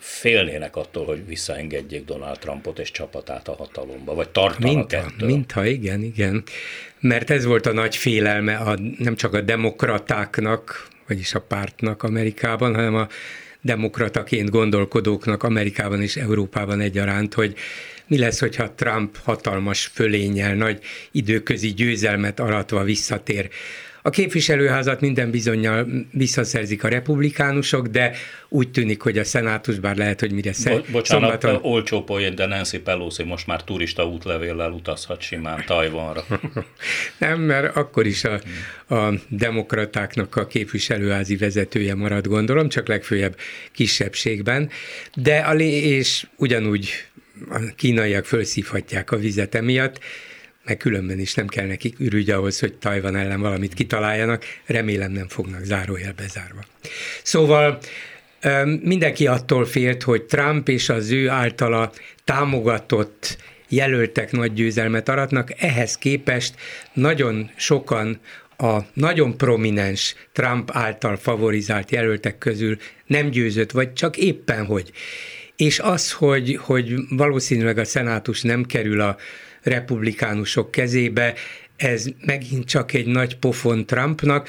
félnének attól, hogy visszaengedjék Donald Trumpot és csapatát a hatalomba, vagy tartanak mintha, ettől. Mintha, igen, igen. Mert ez volt a nagy félelme a, nem csak a demokratáknak, vagyis a pártnak Amerikában, hanem a demokrataként gondolkodóknak Amerikában és Európában egyaránt, hogy mi lesz, hogyha Trump hatalmas fölényel, nagy időközi győzelmet aratva visszatér a képviselőházat minden bizonyal visszaszerzik a republikánusok, de úgy tűnik, hogy a szenátus, bár lehet, hogy mire szer- Bo- Bocsánat, szombaton... olcsó poén, de Nancy Pelosi most már turista útlevéllel utazhat simán Tajvanra. Nem, mert akkor is a, a demokratáknak a képviselőházi vezetője marad, gondolom, csak legfőjebb kisebbségben, de a lé- és ugyanúgy a kínaiak felszívhatják a vizet emiatt, meg különben is nem kell nekik ürügy ahhoz, hogy Tajvan ellen valamit kitaláljanak, remélem nem fognak zárójel bezárva. Szóval mindenki attól félt, hogy Trump és az ő általa támogatott jelöltek nagy győzelmet aratnak, ehhez képest nagyon sokan a nagyon prominens Trump által favorizált jelöltek közül nem győzött, vagy csak éppen hogy. És az, hogy, hogy valószínűleg a szenátus nem kerül a republikánusok kezébe, ez megint csak egy nagy pofon Trumpnak.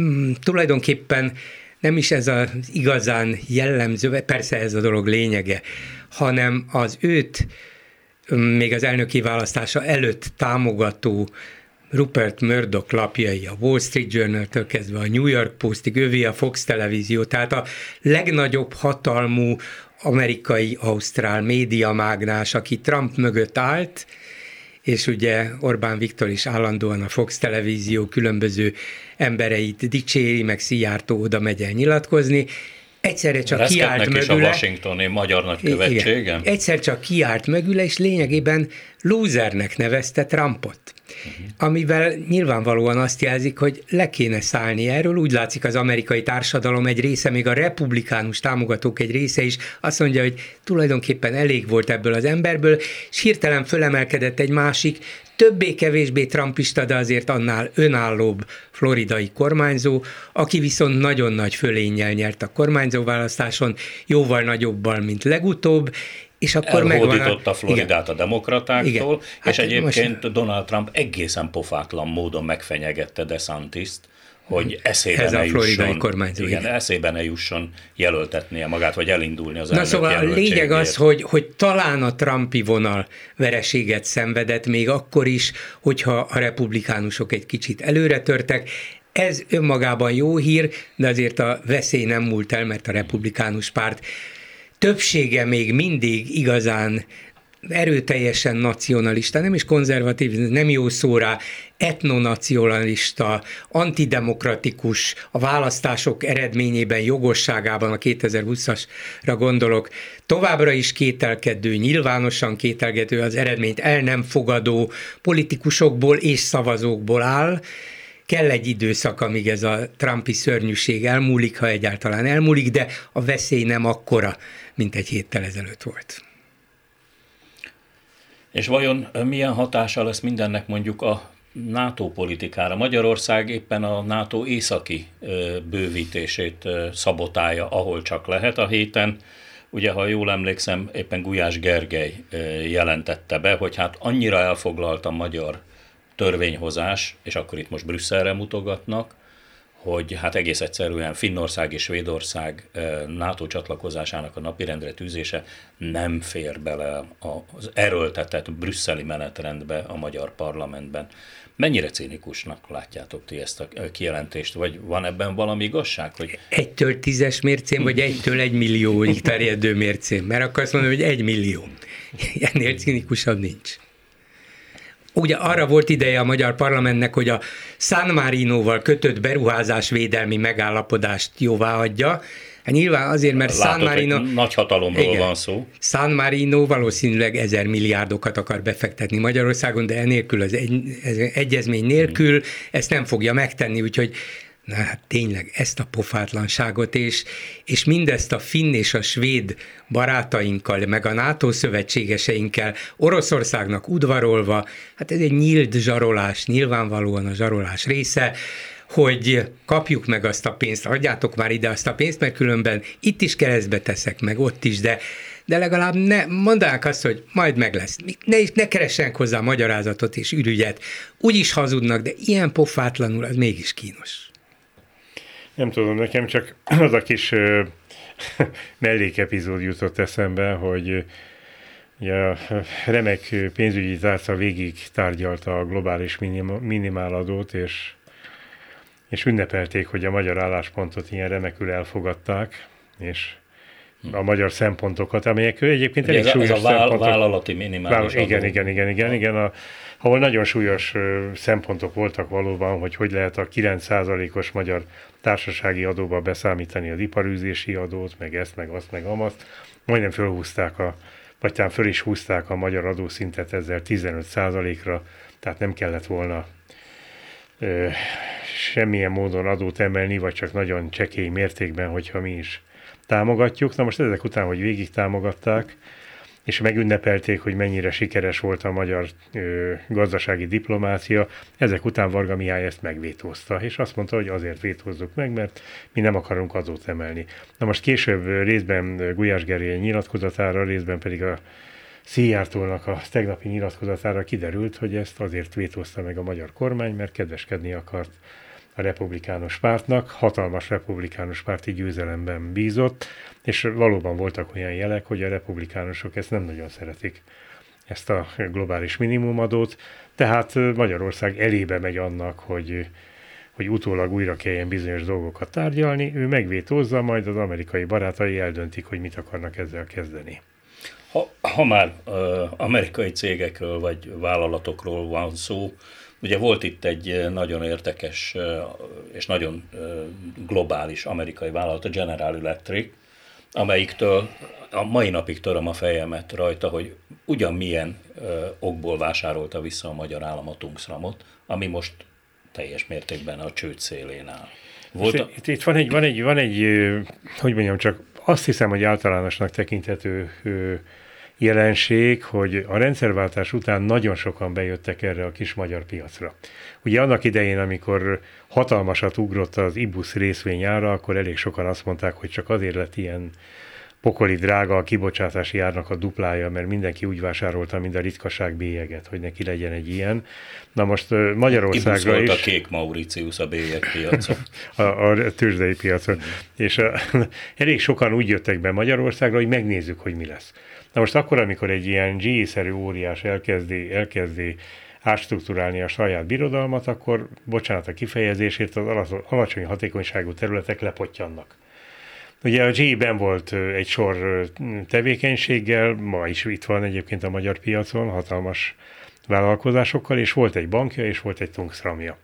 Mm, tulajdonképpen nem is ez az igazán jellemző, persze ez a dolog lényege, hanem az őt mm, még az elnöki választása előtt támogató Rupert Murdoch lapjai, a Wall Street Journal-től kezdve a New York Postig, ővé a Fox televízió, tehát a legnagyobb hatalmú amerikai, ausztrál médiamágnás, aki Trump mögött állt, és ugye Orbán Viktor is állandóan a Fox televízió különböző embereit dicséri, meg Szijjártó oda megy el nyilatkozni, egyszerre csak Reszketnek kiállt is mögüle. a Washingtoni magyar nagykövetségem. Egyszer csak kiállt mögüle, és lényegében lúzernek nevezte Trumpot. Uh-huh. Amivel nyilvánvalóan azt jelzik, hogy le kéne szállni erről. Úgy látszik az amerikai társadalom egy része, még a republikánus támogatók egy része is azt mondja, hogy tulajdonképpen elég volt ebből az emberből, és hirtelen fölemelkedett egy másik, többé-kevésbé trumpista, de azért annál önállóbb floridai kormányzó, aki viszont nagyon nagy fölénnyel nyert a kormányzó választáson, jóval nagyobbal, mint legutóbb, és akkor Elhódította a... Floridát igen. a demokratáktól, igen. Hát és egyébként most... Donald Trump egészen pofátlan módon megfenyegette DeSantis-t, hogy eszébe ne jusson, kormányzó, igen, igen. eszébe ne jusson jelöltetnie magát, vagy elindulni az Na szóval a lényeg az, hogy, hogy talán a Trumpi vonal vereséget szenvedett még akkor is, hogyha a republikánusok egy kicsit előre törtek, ez önmagában jó hír, de azért a veszély nem múlt el, mert a republikánus párt többsége még mindig igazán erőteljesen nacionalista, nem is konzervatív, nem jó szó rá, etnonacionalista, antidemokratikus, a választások eredményében, jogosságában a 2020-asra gondolok, továbbra is kételkedő, nyilvánosan kételkedő az eredményt el nem fogadó politikusokból és szavazókból áll, kell egy időszak, amíg ez a Trumpi szörnyűség elmúlik, ha egyáltalán elmúlik, de a veszély nem akkora, mint egy héttel ezelőtt volt. És vajon milyen hatása lesz mindennek mondjuk a NATO politikára? Magyarország éppen a NATO északi bővítését szabotálja, ahol csak lehet a héten. Ugye, ha jól emlékszem, éppen Gulyás Gergely jelentette be, hogy hát annyira elfoglalt a magyar törvényhozás, és akkor itt most Brüsszelre mutogatnak, hogy hát egész egyszerűen Finnország és Svédország NATO csatlakozásának a napirendre tűzése nem fér bele az erőltetett brüsszeli menetrendbe a magyar parlamentben. Mennyire cínikusnak látjátok ti ezt a kijelentést, vagy van ebben valami igazság? Hogy... Egytől tízes mércén, vagy egytől egy millióig terjedő mércén? Mert akkor azt mondom, hogy egy millió. Ennél cínikusabb nincs. Ugye arra volt ideje a magyar parlamentnek, hogy a San Marinoval kötött beruházásvédelmi megállapodást jóvá adja, Hát nyilván azért, mert Látod, San Marino... Nagy hatalomról igen, van szó. San Marino valószínűleg ezer milliárdokat akar befektetni Magyarországon, de enélkül az egy, ez egyezmény nélkül ezt nem fogja megtenni, úgyhogy Na hát tényleg ezt a pofátlanságot, és, és mindezt a finn és a svéd barátainkkal, meg a NATO szövetségeseinkkel Oroszországnak udvarolva, hát ez egy nyílt zsarolás, nyilvánvalóan a zsarolás része, hogy kapjuk meg azt a pénzt, adjátok már ide azt a pénzt, mert különben itt is keresztbe teszek, meg ott is, de de legalább ne mondják azt, hogy majd meg lesz. Ne, ne keressenek hozzá magyarázatot és ürügyet. Úgy is hazudnak, de ilyen pofátlanul az mégis kínos. Nem tudom, nekem csak az a kis mellékepizód jutott eszembe, hogy ugye a remek pénzügyi tárca végig tárgyalta a globális minimáladót, és, és ünnepelték, hogy a magyar álláspontot ilyen remekül elfogadták, és a magyar szempontokat, amelyek egyébként elég súlyos ez a szempontok. vállalati minimális Vál, igen, igen, igen, igen, igen, a, ahol nagyon súlyos szempontok voltak valóban, hogy hogy lehet a 9%-os magyar társasági adóba beszámítani az iparűzési adót, meg ezt, meg azt, meg amazt. Majdnem fölhúzták a, vagy talán föl is húzták a magyar adószintet ezzel 15%-ra, tehát nem kellett volna ö, semmilyen módon adót emelni, vagy csak nagyon csekély mértékben, hogyha mi is támogatjuk. Na most ezek után, hogy végig támogatták, és megünnepelték, hogy mennyire sikeres volt a magyar ö, gazdasági diplomácia. Ezek után Varga Mihály ezt megvétózta, és azt mondta, hogy azért vétózzuk meg, mert mi nem akarunk adót emelni. Na most később részben Gulyás Gergely nyilatkozatára, részben pedig a Szijjártónak a tegnapi nyilatkozatára kiderült, hogy ezt azért vétózta meg a magyar kormány, mert kedveskedni akart a republikánus pártnak, hatalmas republikánus párti győzelemben bízott, és valóban voltak olyan jelek, hogy a republikánusok ezt nem nagyon szeretik, ezt a globális minimumadót, tehát Magyarország elébe megy annak, hogy hogy utólag újra kelljen bizonyos dolgokat tárgyalni, ő megvétózza, majd az amerikai barátai eldöntik, hogy mit akarnak ezzel kezdeni. Ha, ha már uh, amerikai cégekről vagy vállalatokról van szó, Ugye volt itt egy nagyon érdekes és nagyon globális amerikai vállalat, a General Electric, amelyiktől a mai napig töröm a fejemet rajta, hogy ugyanmilyen okból vásárolta vissza a magyar állam a Tungsramot, ami most teljes mértékben a csőd szélén áll. Volt a... itt, itt van egy, van egy, van egy, hogy mondjam, csak azt hiszem, hogy általánosnak tekinthető jelenség, hogy a rendszerváltás után nagyon sokan bejöttek erre a kis magyar piacra. Ugye annak idején, amikor hatalmasat ugrott az IBUS részvényára, akkor elég sokan azt mondták, hogy csak azért lett ilyen pokoli drága a kibocsátási árnak a duplája, mert mindenki úgy vásárolta, mint a ritkaság bélyeget, hogy neki legyen egy ilyen. Na most Magyarországra is... a kék Mauritius a bélyeg piacon. a, a tőzsdei piacon. És a, elég sokan úgy jöttek be Magyarországra, hogy megnézzük, hogy mi lesz. Na most akkor, amikor egy ilyen GE-szerű óriás elkezdi, elkezdi átstruktúrálni a saját birodalmat, akkor, bocsánat a kifejezésért, az alacsony hatékonyságú területek lepottyannak. Ugye a GE-ben volt egy sor tevékenységgel, ma is itt van egyébként a magyar piacon, hatalmas vállalkozásokkal, és volt egy bankja, és volt egy tungsramja.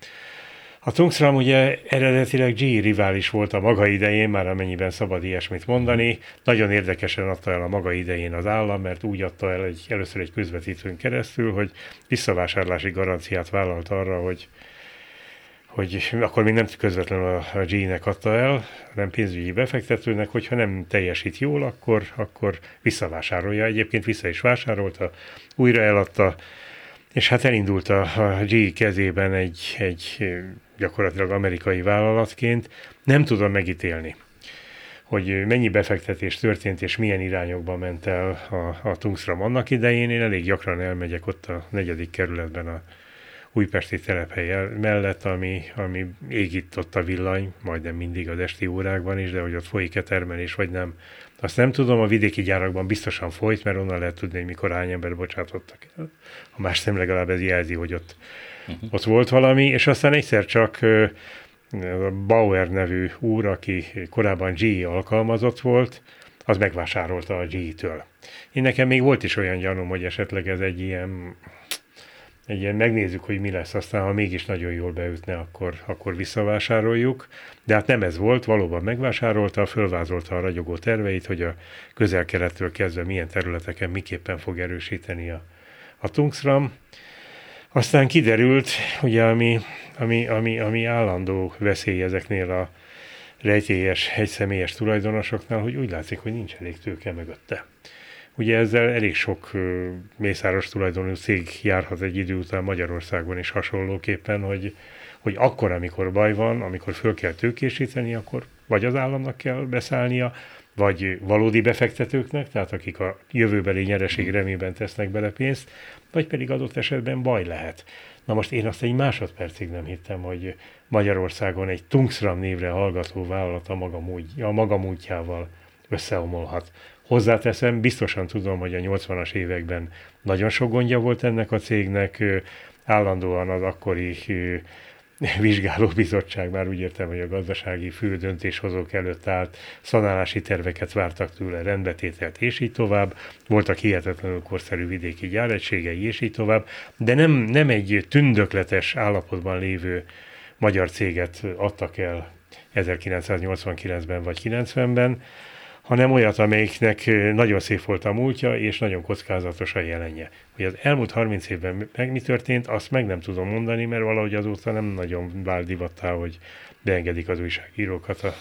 A Tungsram ugye eredetileg G rivális volt a maga idején, már amennyiben szabad ilyesmit mondani. Nagyon érdekesen adta el a maga idején az állam, mert úgy adta el egy, először egy közvetítőn keresztül, hogy visszavásárlási garanciát vállalt arra, hogy hogy akkor még nem közvetlenül a G-nek adta el, hanem pénzügyi befektetőnek, hogyha nem teljesít jól, akkor, akkor visszavásárolja. Egyébként vissza is vásárolta, újra eladta, és hát elindult a, a G kezében egy, egy gyakorlatilag amerikai vállalatként, nem tudom megítélni, hogy mennyi befektetés történt, és milyen irányokba ment el a, a Tungsram annak idején. Én elég gyakran elmegyek ott a negyedik kerületben a újpesti telephely mellett, ami, ami égít ott a villany, majdnem mindig az esti órákban is, de hogy ott folyik-e termelés, vagy nem, azt nem tudom, a vidéki gyárakban biztosan folyt, mert onnan lehet tudni, hogy mikor hány ember bocsátottak el. A más nem legalább ez jelzi, hogy ott uh-huh. ott volt valami, és aztán egyszer csak Bauer nevű úr, aki korábban GE alkalmazott volt, az megvásárolta a GE-től. Én nekem még volt is olyan gyanúm, hogy esetleg ez egy ilyen egy ilyen megnézzük, hogy mi lesz, aztán ha mégis nagyon jól beütne, akkor, akkor visszavásároljuk. De hát nem ez volt, valóban megvásárolta, fölvázolta a ragyogó terveit, hogy a közel-kelettől kezdve milyen területeken miképpen fog erősíteni a, a Tungsram. Aztán kiderült, ugye, ami, ami, ami, ami állandó veszély ezeknél a rejtélyes, egyszemélyes tulajdonosoknál, hogy úgy látszik, hogy nincs elég tőke mögötte. Ugye ezzel elég sok mészáros tulajdonú cég járhat egy idő után Magyarországon is hasonlóképpen, hogy, hogy akkor, amikor baj van, amikor föl kell tőkésíteni, akkor vagy az államnak kell beszállnia, vagy valódi befektetőknek, tehát akik a jövőbeli nyereség remében tesznek bele pénzt, vagy pedig adott esetben baj lehet. Na most én azt egy másodpercig nem hittem, hogy Magyarországon egy Tungsram névre hallgató vállalat a maga, múgy, a maga múltjával összeomolhat. Hozzáteszem, biztosan tudom, hogy a 80-as években nagyon sok gondja volt ennek a cégnek, állandóan az akkori vizsgálóbizottság, már úgy értem, hogy a gazdasági fő döntéshozók előtt állt, szanálási terveket vártak tőle, rendbetételt, és így tovább. Voltak hihetetlenül korszerű vidéki gyáregységei, és így tovább, de nem, nem egy tündökletes állapotban lévő magyar céget adtak el 1989-ben vagy 90-ben, hanem olyat, amelyiknek nagyon szép volt a múltja, és nagyon kockázatos a jelenje. Hogy az elmúlt 30 évben meg mi történt, azt meg nem tudom mondani, mert valahogy azóta nem nagyon vált divattá, hogy beengedik az újságírókat a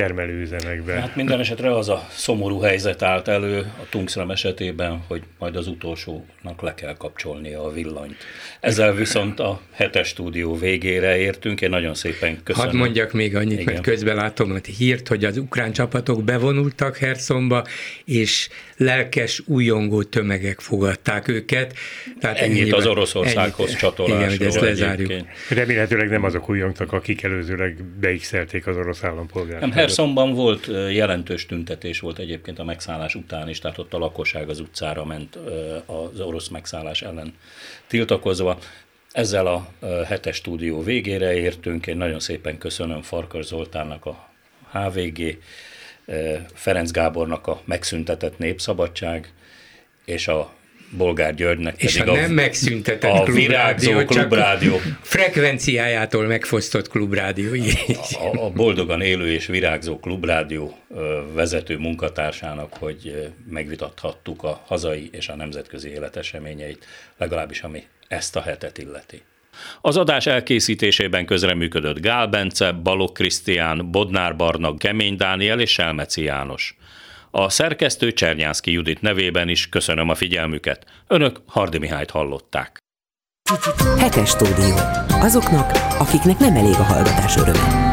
termelőüzemekbe. Hát minden esetre az a szomorú helyzet állt elő a Tungsram esetében, hogy majd az utolsónak le kell kapcsolnia a villanyt. Ezzel viszont a hetes stúdió végére értünk, én nagyon szépen köszönöm. Hadd mondjak még annyit, Igen. mert közben látom hogy hírt, hogy az ukrán csapatok bevonultak Herszomba, és lelkes, újongó tömegek fogadták őket. Tehát Ennyit ennyiben, az Oroszországhoz ennyit, csatolásról. Igen, hogy ezt lezárjuk. Remélhetőleg nem azok újongtak, akik előzőleg beixelték az orosz állampolgárt. Nem, Herszonban volt jelentős tüntetés volt egyébként a megszállás után is, tehát ott a lakosság az utcára ment az orosz megszállás ellen tiltakozva. Ezzel a hetes stúdió végére értünk. Én nagyon szépen köszönöm Farkas Zoltánnak a HVG, Ferenc Gábornak a megszüntetett népszabadság, és a Bolgár Györgynek És a nem megszüntetett a klubrádió, klubrádió. frekvenciájától megfosztott klubrádió. A, a boldogan élő és virágzó klubrádió vezető munkatársának, hogy megvitathattuk a hazai és a nemzetközi életeseményeit, legalábbis ami ezt a hetet illeti. Az adás elkészítésében közreműködött Gál Bence, Balok Krisztián, Bodnár Barna, Kemény Dániel és Selmeci János. A szerkesztő Csernyánszki Judit nevében is köszönöm a figyelmüket. Önök Hardi Mihályt hallották. Hetes stúdió. Azoknak, akiknek nem elég a hallgatás öröme.